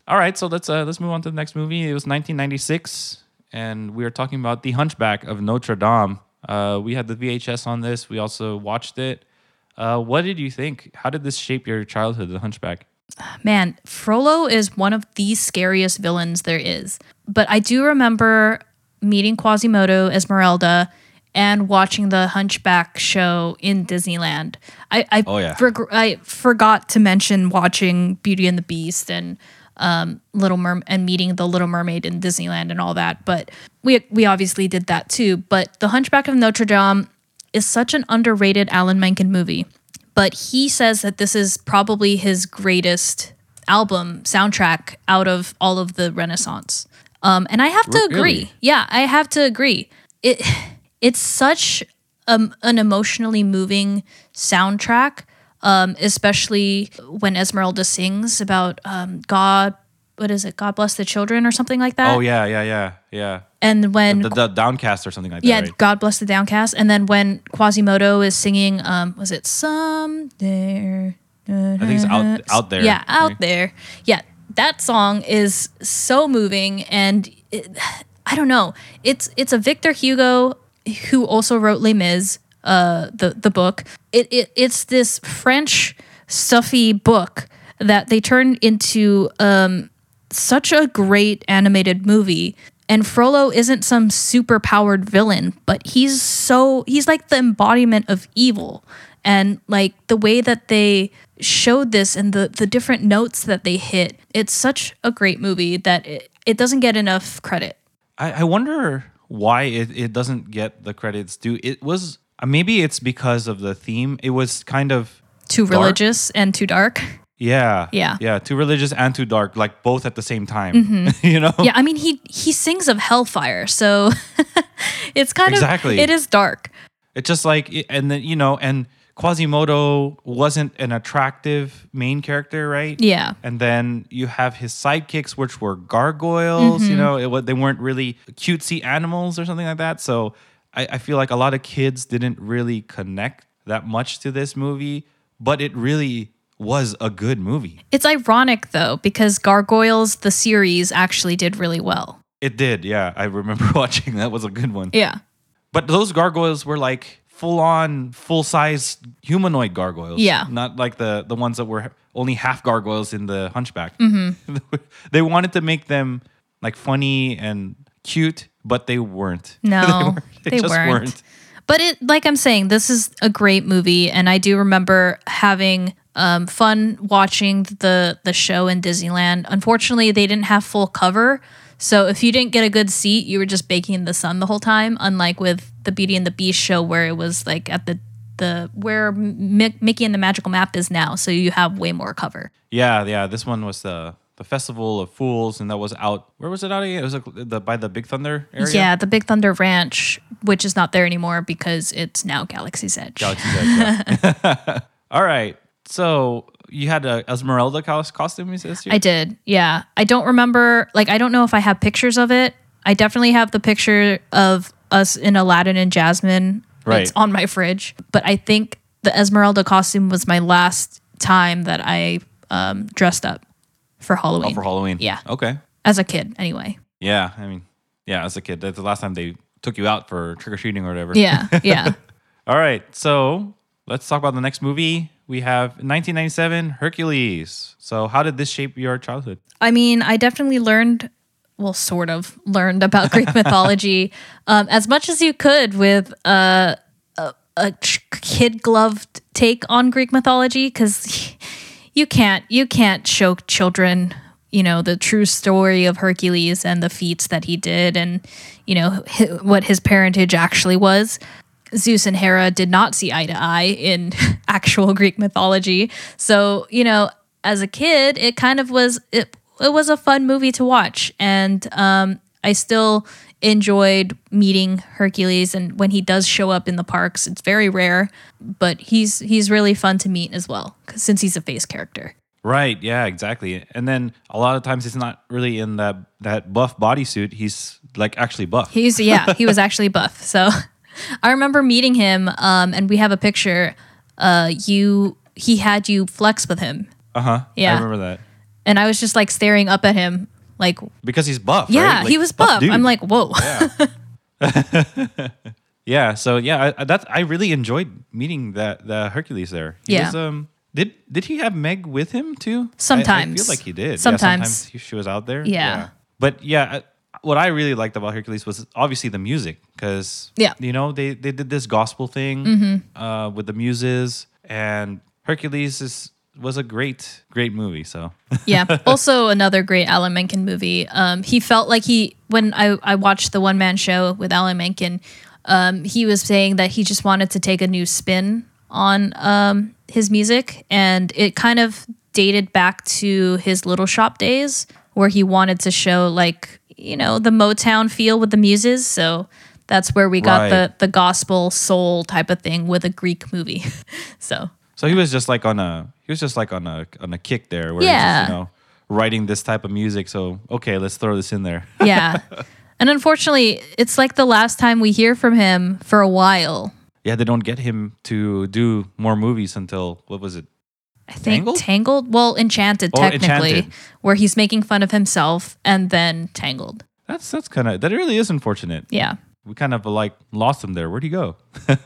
right, so let's uh, let's move on to the next movie. It was 1996, and we are talking about The Hunchback of Notre Dame. Uh, we had the VHS on this. We also watched it. Uh, what did you think? How did this shape your childhood, The Hunchback? Man, Frollo is one of the scariest villains there is. But I do remember meeting Quasimodo, Esmeralda, and watching the Hunchback show in Disneyland. I I, Oh, yeah. I forgot to mention watching Beauty and the Beast and um, Little Merm and meeting the Little Mermaid in Disneyland and all that. But we we obviously did that too. But the Hunchback of Notre Dame is such an underrated Alan Menken movie. But he says that this is probably his greatest album soundtrack out of all of the Renaissance. Um, and I have to Really? agree. Yeah, I have to agree. It it's such um, an emotionally moving soundtrack, um, especially when Esmeralda sings about um, God. What is it? God bless the children, or something like that. Oh yeah, yeah, yeah, yeah. And when The, the Downcast or something like yeah, that. Right? God bless the downcast. And then when Quasimodo is singing, um, was it someday? I think it's out out there. Yeah, out right? there. Yeah, that song is so moving, and it, I don't know. It's it's a Victor Hugo who also wrote Les Mis, uh, the the book. It, it it's this French stuffy book that they turned into um, such a great animated movie. And Frollo isn't some super powered villain, but he's so he's like the embodiment of evil. And like the way that they showed this and the the different notes that they hit, it's such a great movie that it, it doesn't get enough credit. I, I wonder why it, it doesn't get the credits due. It was uh, maybe it's because of the theme. It was kind of Too Dark? religious and too dark. yeah, Yeah. yeah, too religious and too dark, like both at the same time. you know, Yeah, I mean he he sings of hellfire, so it's kind Exactly. of it is dark. it's just like and then you know and Quasimodo wasn't an attractive main character, right? Yeah. And then you have his sidekicks, which were gargoyles. Mm-hmm. You know, it, they weren't really cutesy animals or something like that. So I, I feel like a lot of kids didn't really connect that much to this movie, but it really was a good movie. It's ironic though because Gargoyles the series actually did really well. It did, yeah. I remember watching that was a good one. Yeah. But those gargoyles were like full on, full size humanoid gargoyles. Yeah. Not like the the ones that were only half gargoyles in the Hunchback. Mm-hmm. they wanted to make them like funny and cute, but they weren't. No, they, they, just weren't. weren't. But it, like I'm saying, this is a great movie, and I do remember having um, fun watching the the show in Disneyland. Unfortunately, they didn't have full cover, so if you didn't get a good seat, you were just baking in the sun the whole time. Unlike with the Beauty and the Beast show, where it was like at the the where Mi- Mickey and the Magical Map is now, so you have way more cover. Yeah, yeah. This one was the the Festival of Fools, and that was out. Where was it out again? It was like the by the Big Thunder area. Yeah, the Big Thunder Ranch, which is not there anymore because it's now Galaxy's Edge. Galaxy's Edge. yeah. All right. So you had a Esmeralda cos- costume this year? I did. Yeah. I don't remember like I don't know if I have pictures of it. I definitely have the picture of us in Aladdin and Jasmine. Right. It's on my fridge. But I think the Esmeralda costume was my last time that I um, dressed up for Halloween. Oh, for Halloween. Yeah. Okay. As a kid, anyway. Yeah. I mean, yeah, as a kid, that's the last time they took you out for trick or treating or whatever. Yeah. Yeah. All right. So let's talk about the next movie. We have 1997 Hercules. So how did this shape your childhood? I mean, I definitely learned, well, sort of learned about Greek mythology um, as much as you could with uh, a, a kid gloved take on Greek mythology because you can't you can't show children you know the true story of Hercules and the feats that he did and you know what his parentage actually was. Zeus and Hera did not see eye to eye in actual Greek mythology. So, you know, as a kid, it kind of was it it was a fun movie to watch and um I still enjoyed meeting Hercules and when he does show up in the parks, it's very rare, but he's he's really fun to meet as well since he's a face character. Right. Yeah. Exactly. And then a lot of times he's not really in that that buff bodysuit. He's like actually buff. He's yeah, he was actually buff. So I remember meeting him, um, and we have a picture. Uh, you he had you flex with him, Uh huh. Yeah. I remember that and I was just like staring up at him, like because he's buff. yeah, right? Like, he was buff. dude. I'm like whoa. Yeah. yeah. So yeah, I, I- that's I really enjoyed meeting that the Hercules there. He Yeah. Was, um. Did did he have Meg with him too? I- I, feel like he did. Yeah, Sometimes. sometimes he, she was out there. Yeah. But yeah. What I really liked about Hercules was obviously the music, because Yeah. Mm-hmm. you know they, they did this gospel thing uh, with the muses, and Hercules is was a great great movie. So yeah. Also, another great Alan Menken movie. Um, he felt like he when I I watched the one man show with Alan Menken, um, he was saying that he just wanted to take a new spin on um his music, and it kind of dated back to his Little Shop days, where he wanted to show like you know the Motown feel with the muses. So. That's where we got Right. the the gospel soul type of thing with a Greek movie. so so he was just like on a he was just like on a on a kick there, where he's Yeah. just, you know writing this type of music. So okay, let's throw this in there. yeah. And unfortunately, it's like the last time we hear from him for a while. yeah, they don't get him to do more movies until what was it? I think Tangled? Tangled, well, Enchanted Oh, technically, Enchanted. where he's making fun of himself and then Tangled. That's that's kind of that really is unfortunate. Yeah. We kind of like lost him there. Where'd he go?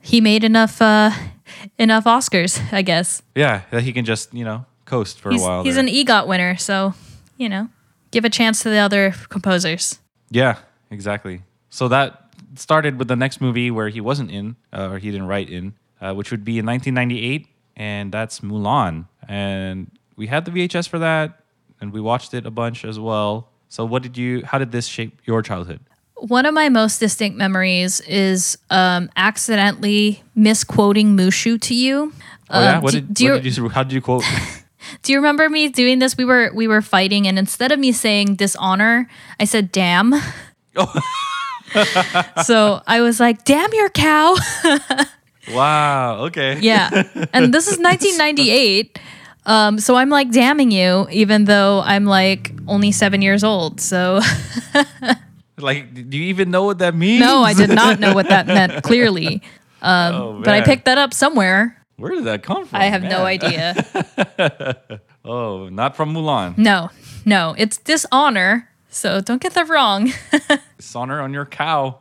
He made enough uh enough Oscars, I guess. yeah, that he can just you know coast for He's, a while. he's there. an EGOT winner, so, you know, give a chance to the other composers. Yeah, exactly. So that started with the next movie where he wasn't in, uh, or he didn't write in, uh, which would be in 1998, and that's Mulan. And we had the VHS for that, and we watched it a bunch as well. So, what did you? How did this shape your childhood? One of my most distinct memories is um, accidentally misquoting Mushu to you. Oh yeah, Um, what do- did, do you- what did you? How did you quote? Do you remember me doing this? We were we were fighting, and instead of me saying dishonor, I said damn. Oh. so I was like, "Damn your cow!" wow. Okay. yeah, and this is 1998. Um, so I'm like damning you, even though I'm like only seven years old. So Like, do you even know what that means? no, I did not know what that meant clearly, Oh, but I picked that up somewhere. Where did that come from? I have no idea. Oh, not from Mulan. No, no, it's dishonor. So don't get that wrong. Dishonor on your cow.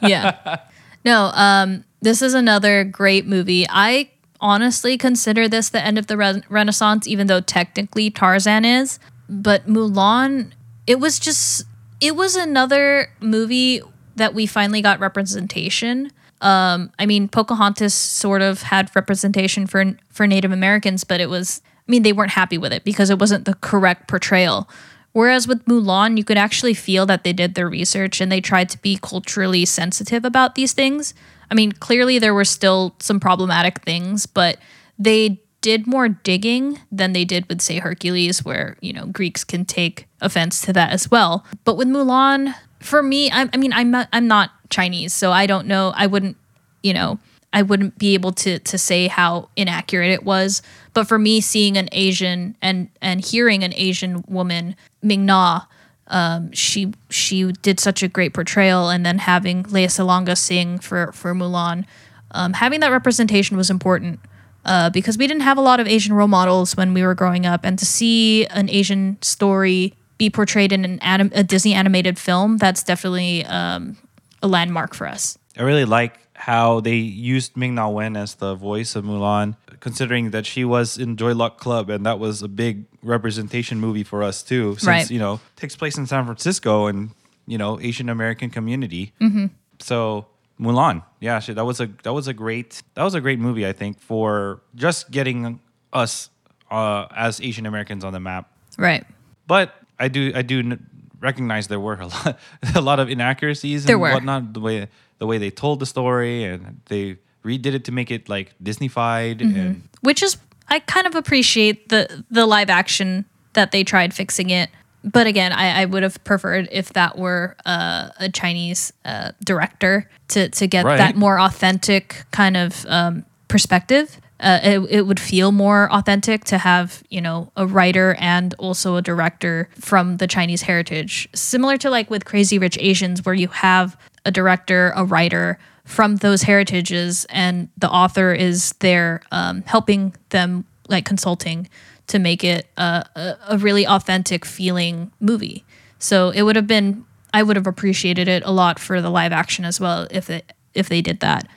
yeah. No, um, this is another great movie. I honestly consider this the end of the re- Renaissance, even though technically Tarzan is. But Mulan, it was just, it was another movie that we finally got representation. Um, I mean, Pocahontas sort of had representation for for Native Americans, but it was, I mean, they weren't happy with it because it wasn't the correct portrayal. Whereas with Mulan, you could actually feel that they did their research and they tried to be culturally sensitive about these things. I mean, clearly there were still some problematic things, but they did more digging than they did with, say, Hercules, where, you know, Greeks can take offense to that as well. But with Mulan, for me, I, I mean, I'm not, I'm not Chinese, so I don't know. I wouldn't, you know, I wouldn't be able to to say how inaccurate it was. But for me, seeing an Asian and and hearing an Asian woman, Ming Na, um, she she did such a great portrayal, and then having Lea Salonga sing for for Mulan, um, having that representation was important. Uh, because we didn't have a lot of Asian role models when we were growing up, and to see an Asian story be portrayed in an anim- a Disney animated film, that's definitely um, a landmark for us. I really like how they used Ming Na Wen as the voice of Mulan, considering that she was in Joy Luck Club, and that was a big representation movie for us too. Since Right. you know takes place in San Francisco and you know Asian American community. Mm-hmm. So Mulan, yeah, she, that was a that was a great that was a great movie. I think for just getting us uh, as Asian Americans on the map. Right. But I do I do recognize there were a lot, a lot of inaccuracies There and were. whatnot. The way the way they told the story and they redid it to make it like Disneyfied Mm-hmm. and which is I kind of appreciate the the live action that they tried fixing it. But again, I, I would have preferred if that were uh, a Chinese uh, director to to get Right. that more authentic kind of um, perspective. Uh, it, it would feel more authentic to have you know a writer and also a director from the Chinese heritage, similar to like with Crazy Rich Asians, where you have a director, a writer from those heritages, and the author is there um, helping them, like consulting, to make it a, a, a really authentic feeling movie. So it would have been, I would have appreciated it a lot for the live action as well if it if they did that.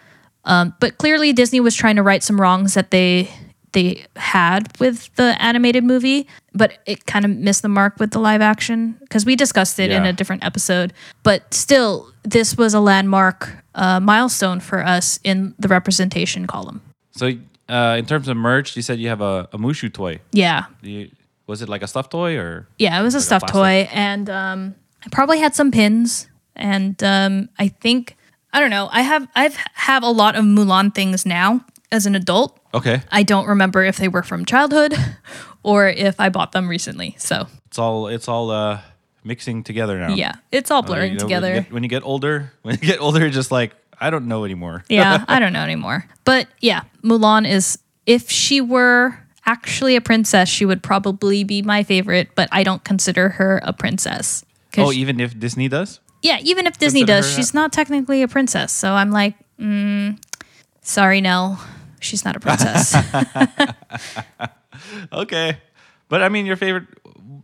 Um, but clearly, Disney was trying to right some wrongs that they they had with the animated movie, but it kind of missed the mark with the live action because we discussed it in a different episode. But still, this was a landmark uh, milestone for us in the representation column. so. Uh, in terms of merch, you said you have a, a Mushu toy. Yeah, you, was it like a stuffed toy or? yeah, it was a stuffed plastic? toy, and um, I probably had some pins, and um, I think I don't know. I have I've have a lot of Mulan things now as an adult. Okay, I don't remember if they were from childhood or if I bought them recently. So it's all it's all uh, mixing together now. yeah, it's all Uh, blurring you know, together. When you, get, when you get older, when you get older, just like I don't know anymore. yeah, I don't know anymore. But yeah, Mulan is if she were actually a princess, she would probably be my favorite, but I don't consider her a princess. Oh, even if Disney does. yeah, even if Disney Consider does, her she's not technically a princess. So I'm like, mm, sorry, Nell, she's not a princess. Okay, but I mean, your favorite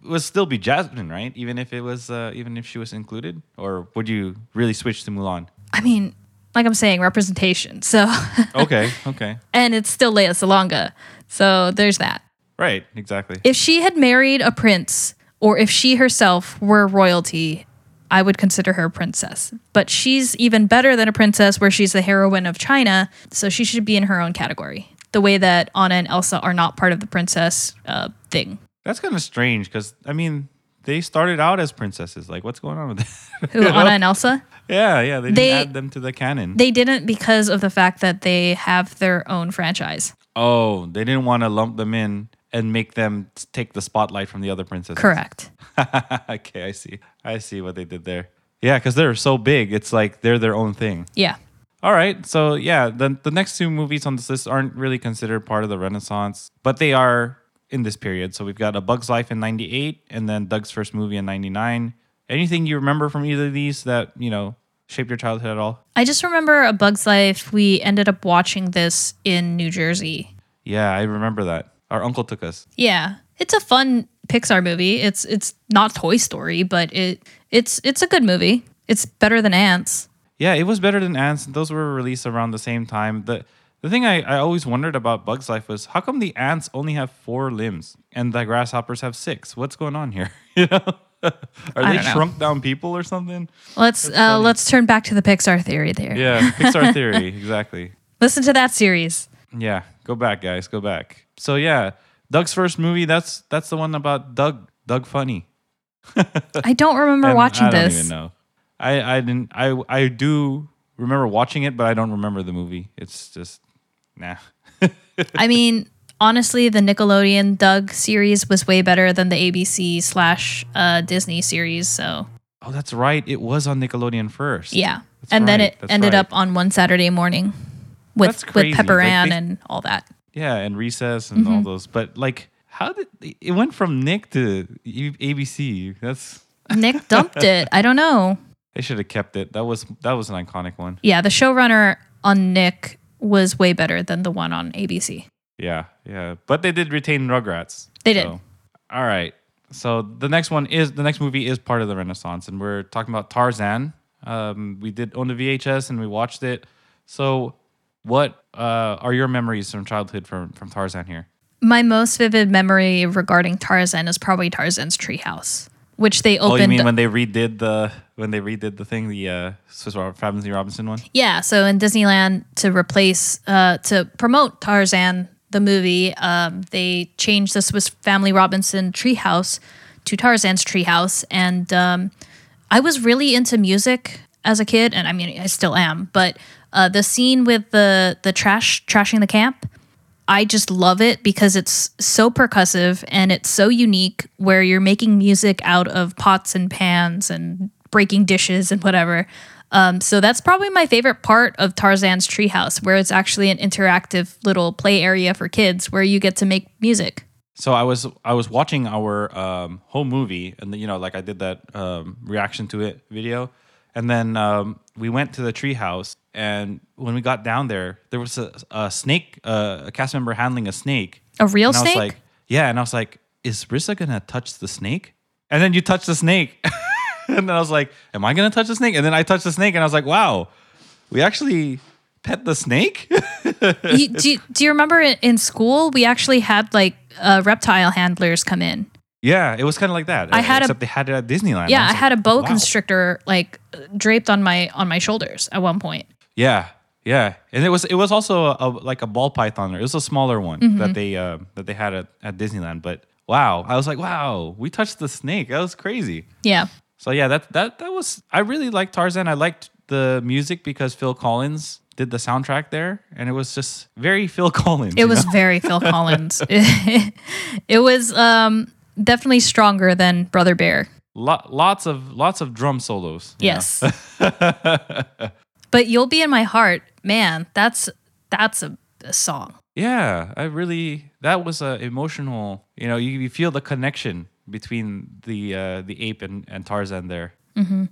would still be Jasmine, right? Even if it was, uh, even if she was included, or would you really switch to Mulan? I mean, like I'm saying, representation. So, Okay, okay, and it's still Lea Salonga. So there's that. right, exactly. If she had married a prince, or if she herself were royalty, I would consider her a princess. But she's even better than a princess, where she's the heroine of China. So she should be in her own category. The way that Anna and Elsa are not part of the princess uh, thing. That's kind of strange because I mean, they started out as princesses. Like, what's going on with that? Who, Anna and Elsa? Yeah, yeah, they didn't They- add them to the canon. They didn't because of the fact that they have their own franchise. oh, they didn't want to lump them in and make them t- take the spotlight from the other princesses. Correct. okay, I see. I see what they did there. Yeah, because they're so big, it's like they're their own thing. Yeah. All right. So yeah, the the next two movies on this list aren't really considered part of the Renaissance, but they are in this period. So we've got A Bug's Life in '98, and then Doug's first movie in '99. Anything you remember from either of these that you know shaped your childhood at all? I just remember A Bug's Life. We ended up watching this in New Jersey. Yeah, I remember that. Our uncle took us. Yeah. It's a fun Pixar movie. It's it's not Toy Story, but it it's it's a good movie. It's better than Ants. Yeah, it was better than Ants. Those were released around the same time. The the thing I, I always wondered about Bug's Life was how come the ants only have four limbs and the grasshoppers have six? What's going on here? You know? Are they don't know. shrunk down people or something? Let's uh, let's turn back to the Pixar theory there. Yeah, Pixar theory, exactly. Listen to that series. Yeah, go back, guys, go back. So yeah, Doug's first movie. That's that's the one about Doug. Doug Funnie. I don't remember And watching I don't this. even know. I I didn't. I I do remember watching it, but I don't remember the movie. It's just nah. I mean, honestly, the Nickelodeon Doug series was way better than the ABC slash uh, Disney series. So Oh, that's right. It was on Nickelodeon first. yeah, That's and then it that's ended right. up on one Saturday morning with with Pepper Like, Ann they- and all that. Yeah, and Recess and Mm-hmm. all those. But like, how did it went from Nick to ABC? That's Nick dumped it. I don't know. they should have kept it. That was that was an iconic one. Yeah, the showrunner on Nick was way better than the one on ABC. Yeah, yeah. But they did retain Rugrats. They did. So, all right. So the next one is the next movie is part of the Renaissance, and we're talking about Tarzan. Um, we did own the VHS and we watched it. So, what uh, are your memories from childhood from from Tarzan here? My most vivid memory regarding Tarzan is probably Tarzan's treehouse, which they opened. Oh, you mean when they redid the when they redid the thing, the uh, Swiss Family Robinson one? Yeah, so in Disneyland to replace uh to promote Tarzan the movie, um, they changed the Swiss Family Robinson treehouse to Tarzan's treehouse, and um, I was really into music as a kid, and I mean I still am. But uh, the scene with the the trash trashing the camp, I just love it because it's so percussive and it's so unique. Where you're making music out of pots and pans and breaking dishes and whatever. Um, so that's probably my favorite part of Tarzan's treehouse, where it's actually an interactive little play area for kids where you get to make music. So I was I was watching our um, home movie, and you know, like I did that um, reaction to it video, and then um, we went to the treehouse, and when we got down there, there was a, a snake, uh, a cast member handling a snake. A real and I snake? was like, yeah, and I was like, is Rissa gonna touch the snake? And then you touch the snake, and then I was like, am I gonna touch the snake? And then I touched the snake, and I was like, wow, we actually pet the snake. you, do, you, do you remember in, school we actually had like uh, reptile handlers come in? yeah, it was kind of like that. I had a- except they had it at Disneyland. Yeah, was I like, had a boa wow. constrictor like draped on my on my shoulders at one point. Yeah, yeah, and it was it was also a, a, like a ball python. It was a smaller one Mm-hmm. that they uh, that they had at, at Disneyland. But wow, I was like, wow, we touched the snake. That was crazy. Yeah, So yeah, that that that was. I really liked Tarzan. I liked the music because Phil Collins did the soundtrack there, and it was just very Phil Collins. it was know? very Phil Collins. it was um, definitely stronger than Brother Bear. Lo- lots of lots of drum solos. Yes. but you'll be in my heart, man. That's that's a, a song. Yeah, I really that was a emotional. You know, you, you feel the connection between the uh, the ape and, and Tarzan there. Mm-hmm.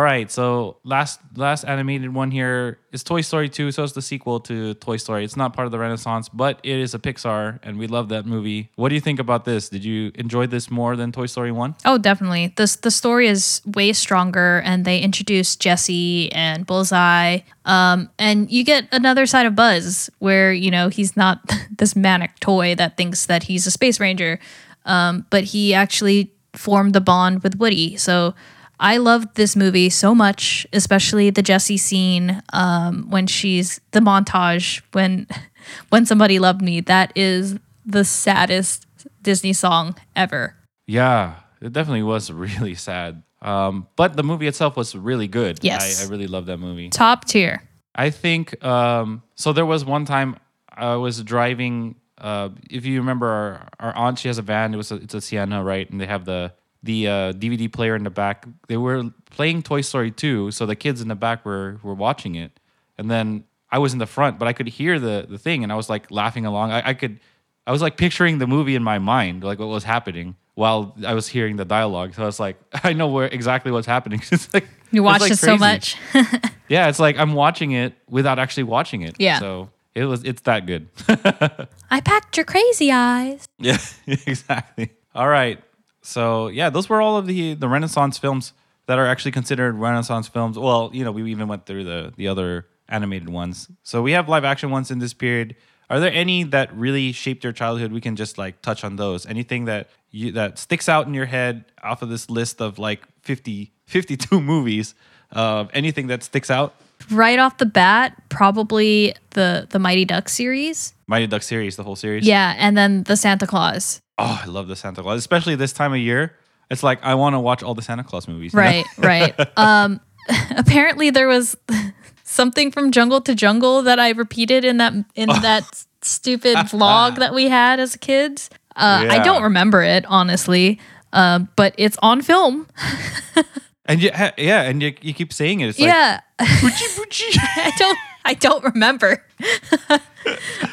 right, so last last animated one here is Toy Story 2. So it's the sequel to Toy Story. It's not part of the Renaissance, but it is a Pixar, and we love that movie. What do you think about this? Did you enjoy this more than Toy Story 1? Oh, definitely. The the story is way stronger, and they introduce Jessie and Bullseye. Um, and you get another side of Buzz, where you know he's not this manic toy that thinks that he's a space ranger, um, but he actually formed the bond with Woody. So I loved this movie so much, especially the Jessie scene um, when she's the montage when when somebody loved me. That is the saddest Disney song ever. Yeah, it definitely was really sad. Um, but the movie itself was really good. Yes. I, I really love that movie. Top tier. I think um, so. There was one time I was driving. Uh, if you remember, our, our aunt she has a van. It was a, it's a Sienna, right? And they have the the uh, DVD player in the back. They were playing Toy Story 2, so the kids in the back were were watching it. And then I was in the front, but I could hear the the thing, and I was like laughing along. I, I could, I was like picturing the movie in my mind, like what was happening while I was hearing the dialogue. So I was like, I know where exactly what's happening. it's like You watched like, it so much. Yeah, it's like I'm watching it without actually watching it. Yeah. So it was it's that good. I packed your crazy eyes. yeah, exactly. All right. So yeah, those were all of the the Renaissance films that are actually considered Renaissance films. Well, you know, we even went through the the other animated ones. So we have live action ones in this period. Are there any that really shaped your childhood? We can just like touch on those. Anything that you that sticks out in your head off of this list of like 50 52 movies of anything that sticks out? Right off the bat, probably the the Mighty Duck series. Mighty Duck series, the whole series. Yeah, and then the Santa Claus. Oh, I love the Santa Claus, especially this time of year. It's like I want to watch all the Santa Claus movies. you know? Right, right. Um apparently there was something from Jungle to Jungle that I repeated in that in that stupid vlog that we had as kids. Uh, I don't remember it honestly, um, but it's on film. And you, yeah, and you, you keep saying it. It's like, yeah. I don't. I don't remember.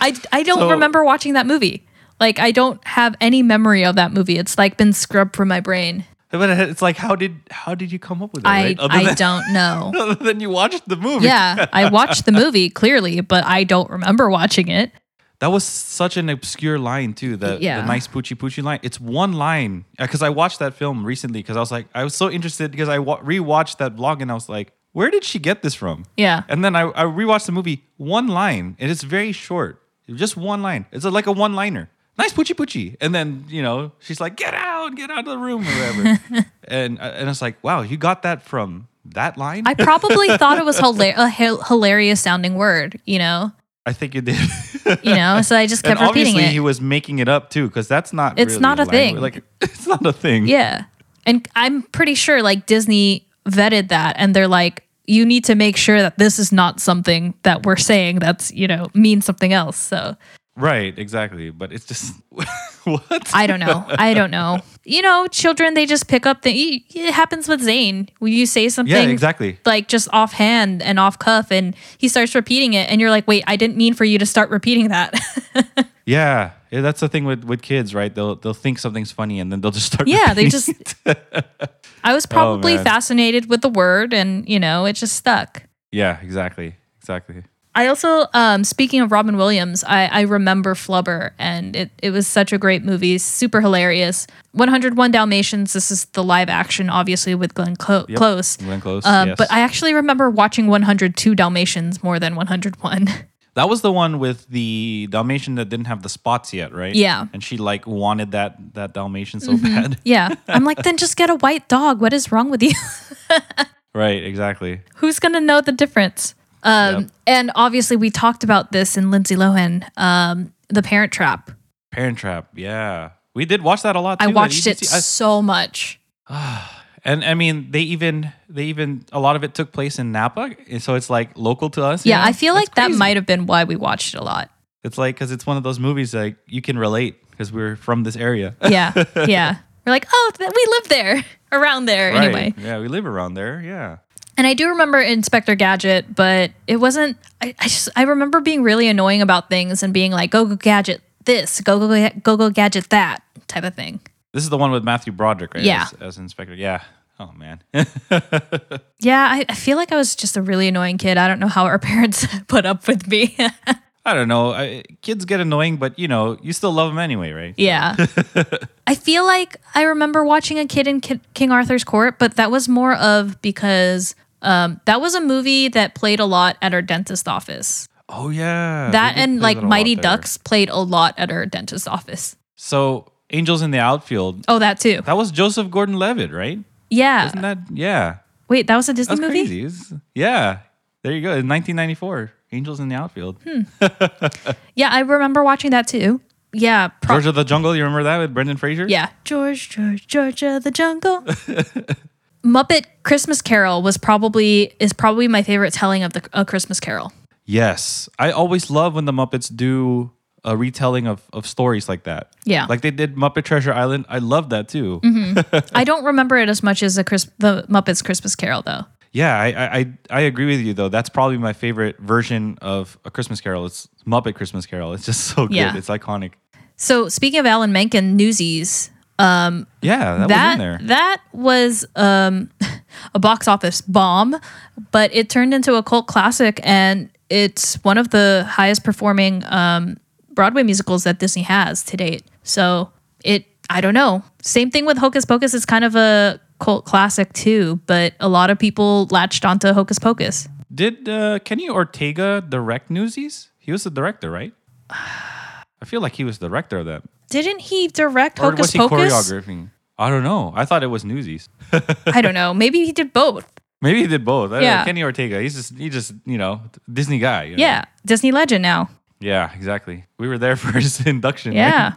I I don't So- remember watching that movie. Like I don't have any memory of that movie. It's like been scrubbed from my brain. but it's like, how did how did you come up with that? I right? I than, don't know. Other than you watched the movie. Yeah, I watched the movie clearly, but I don't remember watching it. That was such an obscure line too. The, Yeah. the nice poochie poochie line. It's one line uh, because I watched that film recently because I was like I was so interested because I wa- rewatched that vlog and I was like, where did she get this from? Yeah. And then I, I rewatched the movie. One line, and it's very short. Just one line. It's a, like a one liner. Nice poochie poochie. And then you know she's like, get out, get out of the room or whatever. and uh, and it's like, wow, you got that from that line. I probably thought it was a hilarious sounding word, you know? I think you did. You know, so I just and kept repeating obviously it. he was making it up too, because that's not. It's really not a language. thing. Like it's not a thing. Yeah. And I'm pretty sure like Disney vetted that and they're like, you need to make sure that this is not something that we're saying that's, you know, means something else. So Right. Exactly. But it's just what? I don't know. I don't know. You know, children, they just pick up the, it happens with Zane. When you say something yeah. Exactly. like just offhand and off cuff and he starts repeating it and you're like, wait, I didn't mean for you to start repeating that. Yeah. yeah. That's the thing with with kids, right? They'll they'll think something's funny and then they'll just start. yeah. They just. I was probably oh, man. fascinated with the word and, you know, it just stuck. yeah. Exactly. Exactly. I also, um, speaking of Robin Williams, I, I remember Flubber, and it, it was such a great movie, super hilarious. 101 Dalmatians, this is the live action, obviously, with Glenn Clo- Yep. Close. Glenn Close. Um, yes. But I actually remember watching 102 Dalmatians more than 101. That was the one with the Dalmatian that didn't have the spots yet, right? Yeah. And she like wanted that that Dalmatian so bad. yeah. I'm like, then just get a white dog. What is wrong with you? Right, exactly. Who's going to know the difference? Um, Yep. And obviously, we talked about this in Lindsay Lohan, um, The Parent Trap. Parent Trap, yeah. We did watch that a lot too. I watched it I- so much. and I mean, they even they even a lot of it took place in Napa, so it's like local to us. Yeah, know? I feel That's like that might have been why we watched it a lot. It's like because it's one of those movies like you can relate because we're from this area. Yeah, yeah. We're like, oh, we live there, around there, Right. anyway. Yeah, we live around there. Yeah. And I do remember Inspector Gadget, but it wasn't. I, I just I remember being really annoying about things and being like, go go gadget this, go go go go gadget that type of thing. This is the one with Matthew Broderick, right? Yeah. As, as Inspector. Yeah. Oh man. Yeah, I, I feel like I was just a really annoying kid. I don't know how our parents put up with me. I don't know. I, kids get annoying, but you know, you still love them anyway, right? yeah. I feel like I remember watching a kid in Ki- King Arthur's Court, but that was more of because um, that was a movie that played a lot at our dentist office. Oh yeah. that and like that a lot Mighty. Ducks played a lot at our dentist office. So Angels in the Outfield. Oh, that too. That was Joseph Gordon-Levitt, right? Yeah. Isn't that? Yeah. Wait, that was a Disney That's movie? crazy. It's- yeah. There you go. In 1994, Angels in the Outfield. Hmm. Yeah, I remember watching that too. Yeah. Pro- George of the Jungle. You remember that with Brendan Fraser? yeah. George, George, Georgia, the jungle. Muppet Christmas Carol was probably is probably my favorite telling of the a Christmas Carol. Yes. I always love when the Muppets do a retelling of, of stories like that. Yeah. Like they did Muppet Treasure Island. I love that too. Mm-hmm. I don't remember it as much as the Chris the Muppets Christmas Carol though. Yeah, I, I I I agree with you though. That's probably my favorite version of a Christmas Carol. It's Muppet Christmas Carol. It's just so good. Yeah. It's iconic. So speaking of Alan Menken, Newsies, Yeah, that, was in there. that was um, a box office bomb, but it turned into a cult classic, and it's one of the highest performing um, Broadway musicals that Disney has to date. So it, I don't know. Same thing with Hocus Pocus. It's kind of a cult classic too, but a lot of people latched onto Hocus Pocus. Did uh, Kenny Ortega direct Newsies? He was the director, right? I feel like he was the director of that. Didn't he direct Or Hocus was he Pocus? choreographing? I don't know. I thought it was Newsies. I don't know. Maybe he did both. Maybe he did both. I don't know. Yeah. Kenny Ortega. He's just he just you know Disney guy. you know? Yeah, Disney legend now. Yeah, exactly. We were there for his induction. right? Yeah.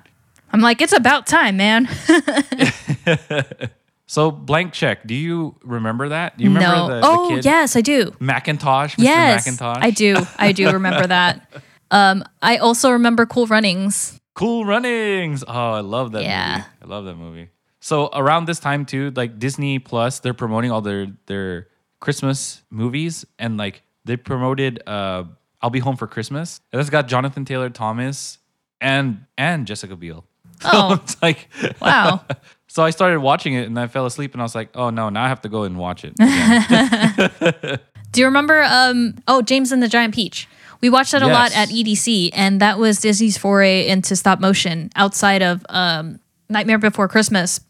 I'm like, it's about time, man. So blank check. Do you remember that? Do you remember no. the, the oh, kid yes, I do. Macintosh? Mr. Yes, Macintosh. I do. I do remember that. Um, I also remember Cool Runnings. Cool Runnings. Oh, I love that Yeah. movie. I love that movie. So around this time too, like Disney Plus, they're promoting all their their Christmas movies, and like they promoted uh, "I'll Be Home for Christmas," and that's got Jonathan Taylor Thomas and and Jessica Biel. So Oh. it's like Wow. So I started watching it, and I fell asleep, and I was like, "Oh no, now I have to go and watch it." do you remember? Um, oh, James and the Giant Peach. We watched that a lot at EDC, and that was Disney's foray into stop motion outside of um, Nightmare Before Christmas.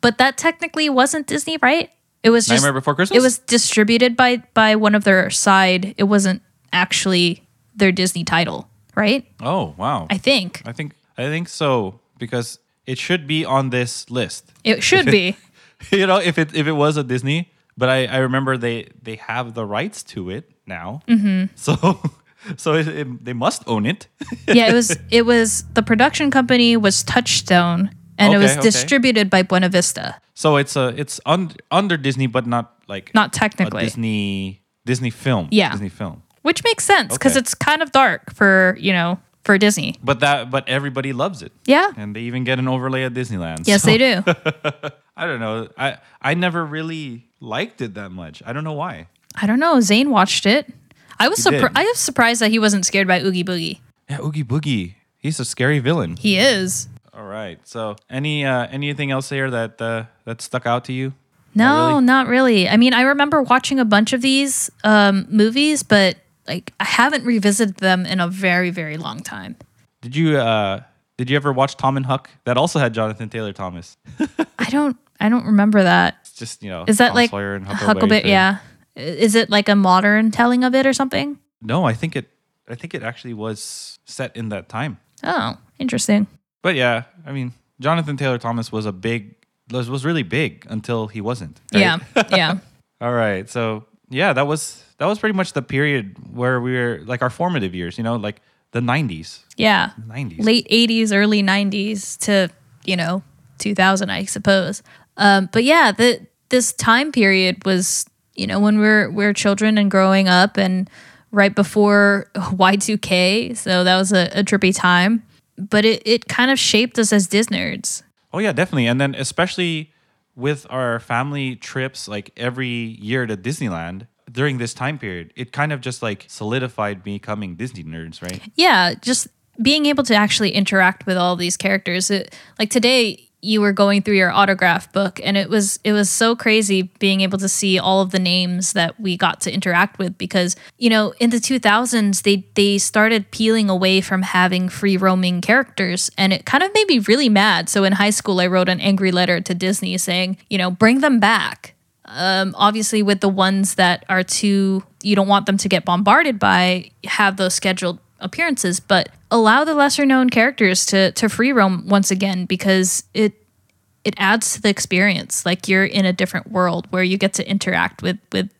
But that technically wasn't Disney, right? It was just Nightmare Before Christmas. It was distributed by by one of their side. It wasn't actually their Disney title, right? Oh wow! I think I think I think so because it should be on this list. it should be. you know, if it if it was a Disney, but I I remember they they have the rights to it now. Mm-hmm. So so it, it, they must own it. yeah, it was it was the production company was Touchstone and it was okay. distributed by Buena Vista. so it's a it's un, under Disney, but not like Not a technically. Disney Disney film. Yeah. Disney film. Which makes sense because Okay. it's kind of dark for, you know, for Disney. But that but everybody loves it. Yeah. And they even get an overlay at Disneyland. Yes, So, they do. I don't know. I I never really liked it that much. I don't know why. I don't know. Zane watched it. I was He did. surprised. I was surprised that he wasn't scared by Oogie Boogie. Yeah, Oogie Boogie. He's a scary villain. He is. All right. So, any uh, anything else here that uh, that stuck out to you? No, really? not really. I mean, I remember watching a bunch of these um, movies, but like I haven't revisited them in a very, very long time. Did you uh, did you ever watch Tom and Huck? That also had Jonathan Taylor Thomas. I don't. I don't remember that. It's just you know. Is that Tom like Sawyer and Huckleberry? Yeah. Is it like a modern telling of it or something? No, I think it. I think it actually was set in that time. Oh, interesting. But yeah, I mean, Jonathan Taylor Thomas was a big was, was really big until he wasn't. right? Yeah. Yeah. All right. So yeah, that was that was pretty much the period where we were like our formative years. You know, like the '90s. Yeah. '90s. Late 80s, early 90s to, you know, 2000, I suppose. Um, but yeah, the, this time period was, you know, when we're, we're children and growing up and right before Y2K. So that was a, a trippy time. But it, it kind of shaped us as Disnerds. Oh yeah, definitely. And then especially with our family trips, like every year to Disneyland during this time period, it kind of just like solidified me becoming Disney nerds, right? yeah, just being able to actually interact with all these characters. It, like today, you were going through your autograph book, and it was it was so crazy being able to see all of the names that we got to interact with. Because you know, in the two thousands, they they started peeling away from having free roaming characters, and it kind of made me really mad. So in high school, I wrote an angry letter to Disney saying, you know, bring them back um, obviously with the ones that are too you don't want them to get bombarded by have those scheduled appearances but allow the lesser known characters to to free roam once again because it it adds to the experience like you're in a different world where you get to interact with with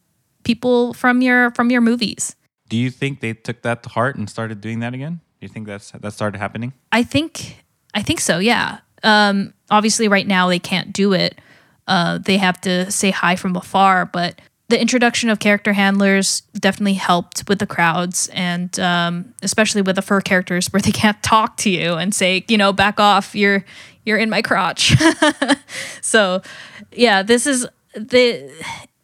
people from your from your movies Do you think they took that to heart and started doing that again? Do you think that's that started happening? I think I think so. Yeah. Um, obviously, right now they can't do it. Uh, they have to say hi from afar, but the introduction of character handlers definitely helped with the crowds, and um, especially with the fur characters where they can't talk to you and say, you know, back off. You're you're in my crotch. so, yeah, this is the.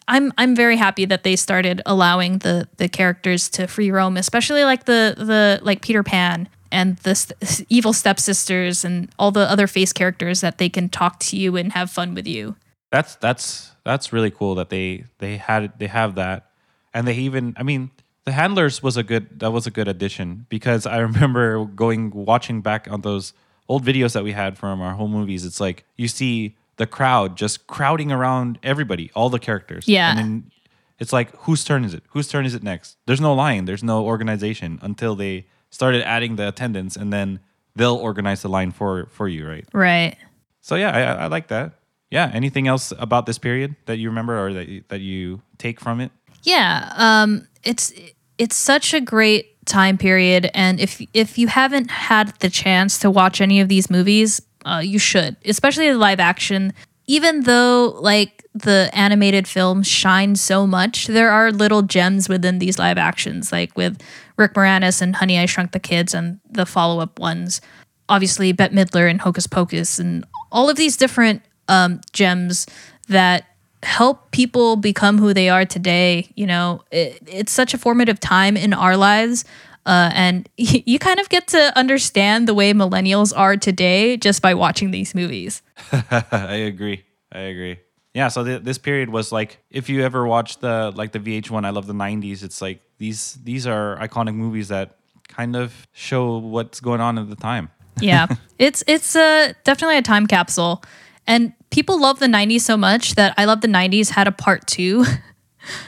I'm I'm very happy that they started allowing the the characters to free roam, especially like the the like Peter Pan and the st- evil stepsisters and all the other face characters that they can talk to you and have fun with you. That's that's that's really cool that they they had they have that, and they even I mean the handlers was a good that was a good addition because I remember going watching back on those old videos that we had from our home movies. It's like you see the crowd just crowding around everybody, all the characters. Yeah. and then it's like whose turn is it? Whose turn is it next? There's no line. There's no organization until they started adding the attendants, and then they'll organize the line for for you, right? Right. So yeah, I, I like that. Yeah. Anything else about this period that you remember or that you, that you take from it? Yeah, um, it's it's such a great time period, and if if you haven't had the chance to watch any of these movies, uh, you should, especially the live action. Even though like the animated films shine so much, there are little gems within these live actions, like with Rick Moranis and Honey I Shrunk the Kids, and the follow up ones. Obviously, Bette Midler and Hocus Pocus, and all of these different um, gems that help people become who they are today. You know, it, it's such a formative time in our lives. Uh, and you kind of get to understand the way millennials are today just by watching these movies. I agree. I agree. Yeah. So th- this period was like, if you ever watched the like the VH1, I love the '90s. It's like these these are iconic movies that kind of show what's going on at the time. Yeah, it's it's uh, definitely a time capsule, and people love the '90s so much that I love the '90s had a part two.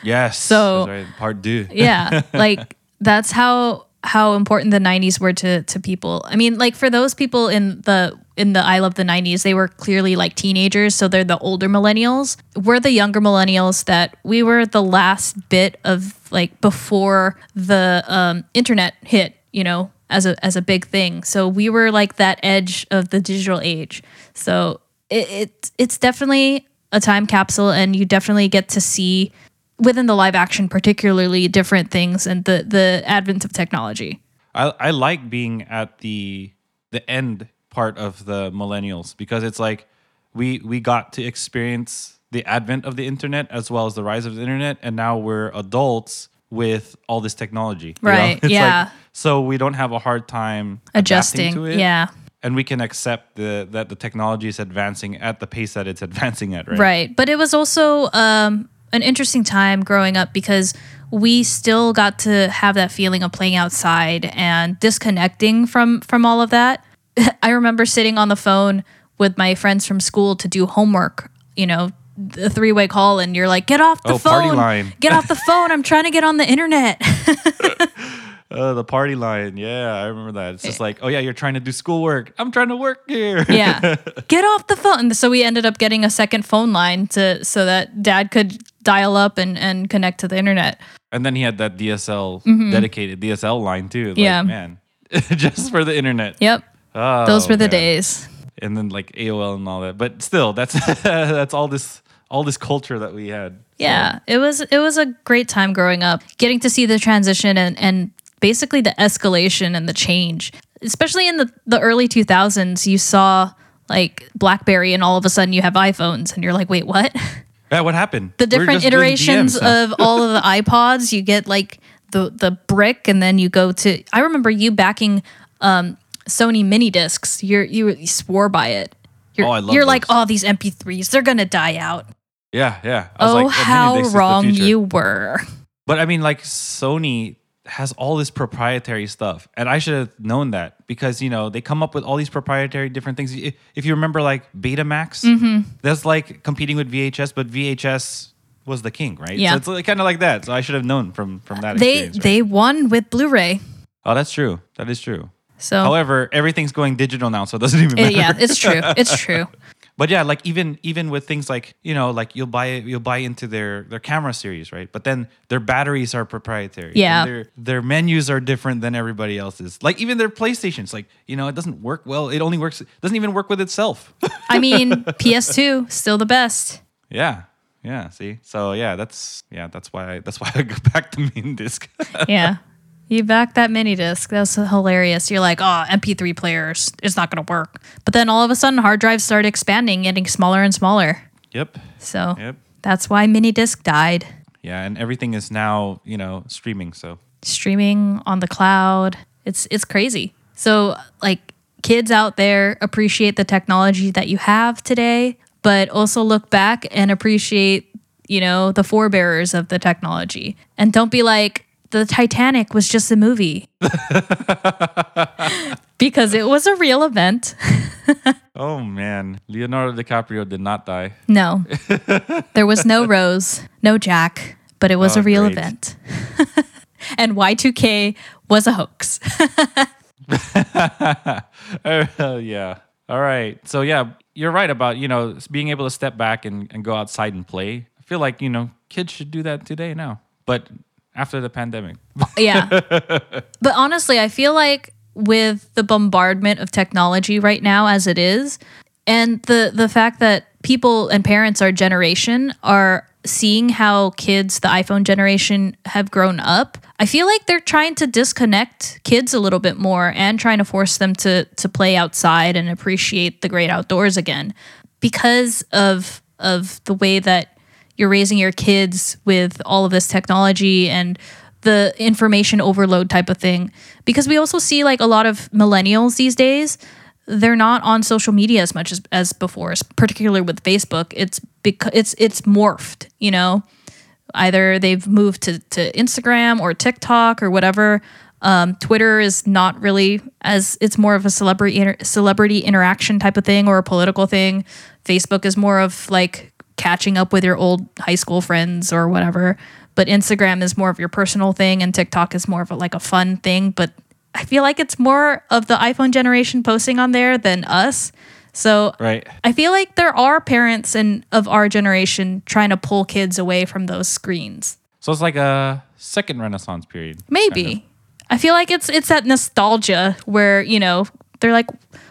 Yes. So- right. part two. yeah like that's how how important the 90s were to to people i mean like for those people in the in the I Love the 90s, they were clearly like teenagers. So they're the older millennials. We're the younger millennials that we were the last bit of like before the um, internet hit, you know, as a, as a big thing. So we were like that edge of the digital age. So it, it it's definitely a time capsule and you definitely get to see within the live action particularly different things and the the advent of technology. I, I like being at the the end part of the millennials because it's like we we got to experience the advent of the internet as well as the rise of the internet and now we're adults with all this technology you know? Right, It's yeah. like, so we don't have a hard time Adjusting. to it Yeah. And we can accept the that the technology is advancing at the pace that it's advancing at right Right. But it was also um, an interesting time growing up because we still got to have that feeling of playing outside and disconnecting from from all of that. I remember sitting on the phone with my friends from school to do homework, you know, the three-way call and you're like, "Get off the Oh, phone. Get off the phone. I'm trying to get on the internet." Uh, the party line yeah i remember that it's just like oh yeah you're trying to do schoolwork i'm trying to work here yeah. Get off the phone. So we ended up getting a second phone line to so that dad could dial up and and connect to the internet. And then he had that DSL dedicated DSL line too. Like, Mm-hmm. Yeah. man, just for the internet. Yep. Oh, Those were the man. days. And then like AOL and all that. But still, that's that's all this all this culture that we had. Yeah, it was it was a great time growing up, getting to see the transition and and basically the escalation and the change. Especially in the the early 2000s, you saw like BlackBerry and all of a sudden you have iPhones and you're like, "Wait, what?" Yeah, what happened? The different iterations of all of the iPods, you get like the the brick and then you go to I remember you backing um Sony mini discs. You're you, you swore by it. You're, Oh, I love you're like. "Oh, these MP3s, they're going to die out." Yeah, yeah. I was Oh, like, "Oh, how discs is the wrong you were. But I mean, like Sony has all this proprietary stuff, and I should have known that because you know they come up with all these proprietary different things. If you remember, like Betamax, Mm-hmm. that's like competing with VHS, but VHS was the king, right? Yeah. so it's kind of like that. So I should have known from from that. they right? they won with Blu-ray. oh, that's true. That is true. So However, everything's going digital now, so it doesn't even it- matter. yeah, it's true. It's true. But yeah, like even even with things like you know, like you'll buy you'll buy into their their camera series, right? But then their batteries are proprietary. Yeah. And their their menus are different than everybody else's. Like even their PlayStations, like you know, it doesn't work well. It only works. Doesn't even work with itself. I mean, PS2 still the best. yeah. Yeah. See. So yeah, that's yeah, that's why I, that's why I go back to mini disc. Yeah. You backed that mini disc. That's hilarious. You're like, oh, MP3 players, it's not going to work. But then all of a sudden, hard drives started expanding, getting smaller and smaller. yep. So Yep. that's why mini disc died. Yeah, and everything is now you know streaming. So Streaming on the cloud. It's it's crazy. So like kids out there appreciate the technology that you have today, but also look back and appreciate, you know, the forebearers of the technology. And don't be like the Titanic was just a movie. because it was a real event. oh man, Leonardo DiCaprio did not die. No. there was no Rose, no Jack, but it was Oh, a real great. event. and Y2K was a hoax. Uh, yeah. All right. So yeah, you're right about you know being able to step back and, and go outside and play. I feel like you know kids should do that today now, but after the pandemic. yeah. But honestly, I feel like with the bombardment of technology right now as it is, and the the fact that people and parents our generation are seeing how kids the iPhone generation have grown up, I feel like they're trying to disconnect kids a little bit more and trying to force them to to play outside and appreciate the great outdoors again because of of the way that you're raising your kids with all of this technology and the information overload type of thing. Because we also see like a lot of millennials these days they're not on social media as much as, as before particularly with facebook. It's because it's it's morphed you know? Either they've moved to, to instagram or tiktok or whatever. Um, twitter is not really as it's more of a celebrity inter- celebrity interaction type of thing or a political thing. Facebook is more of like catching up with your old high school friends or whatever but instagram is more of your personal thing and tiktok is more of a, like a fun thing but I feel like it's more of the iPhone generation posting on there than us. So Right. I feel like there are parents and of our generation trying to pull kids away from those screens. So it's like a second Renaissance period. Maybe. kind of. I feel like it's it's that nostalgia where, you know, they're like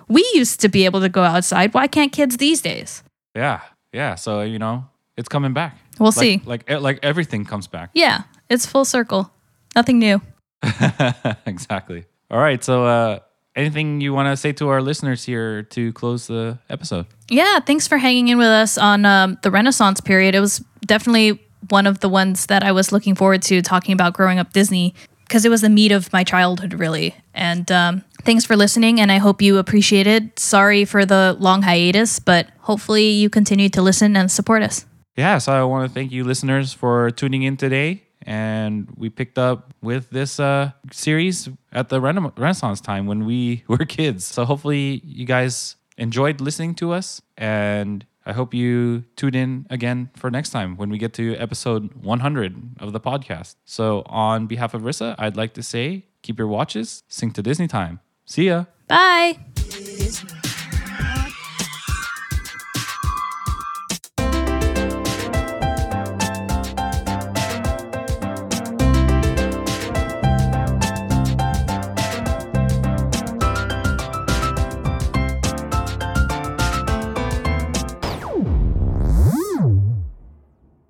we used to be able to go outside. Why can't kids these days? Yeah. Yeah. So you know, it's coming back. We'll Like- see. Like eh, like everything comes back. Yeah, it's full circle. Nothing new. exactly. All right. So uh anything you want to say to our listeners here to close the episode? Yeah, thanks for hanging in with us on um, the Renaissance period. It was definitely one of the ones that I was looking forward to talking about growing up Disney because it was the meat of my childhood, really. And um, thanks for listening, and I hope you appreciated. It. Sorry for the long hiatus, but hopefully you continue to listen and support us. Yeah, so I want to thank you listeners for tuning in today. And we picked up with this uh, series at the rena- Renaissance time when we were kids. So hopefully you guys enjoyed listening to us. And I hope you tune in again for next time when we get to episode 100 of the podcast. So on behalf of Rissa, I'd like to say keep your watches, sing to Disney time. See ya. Bye.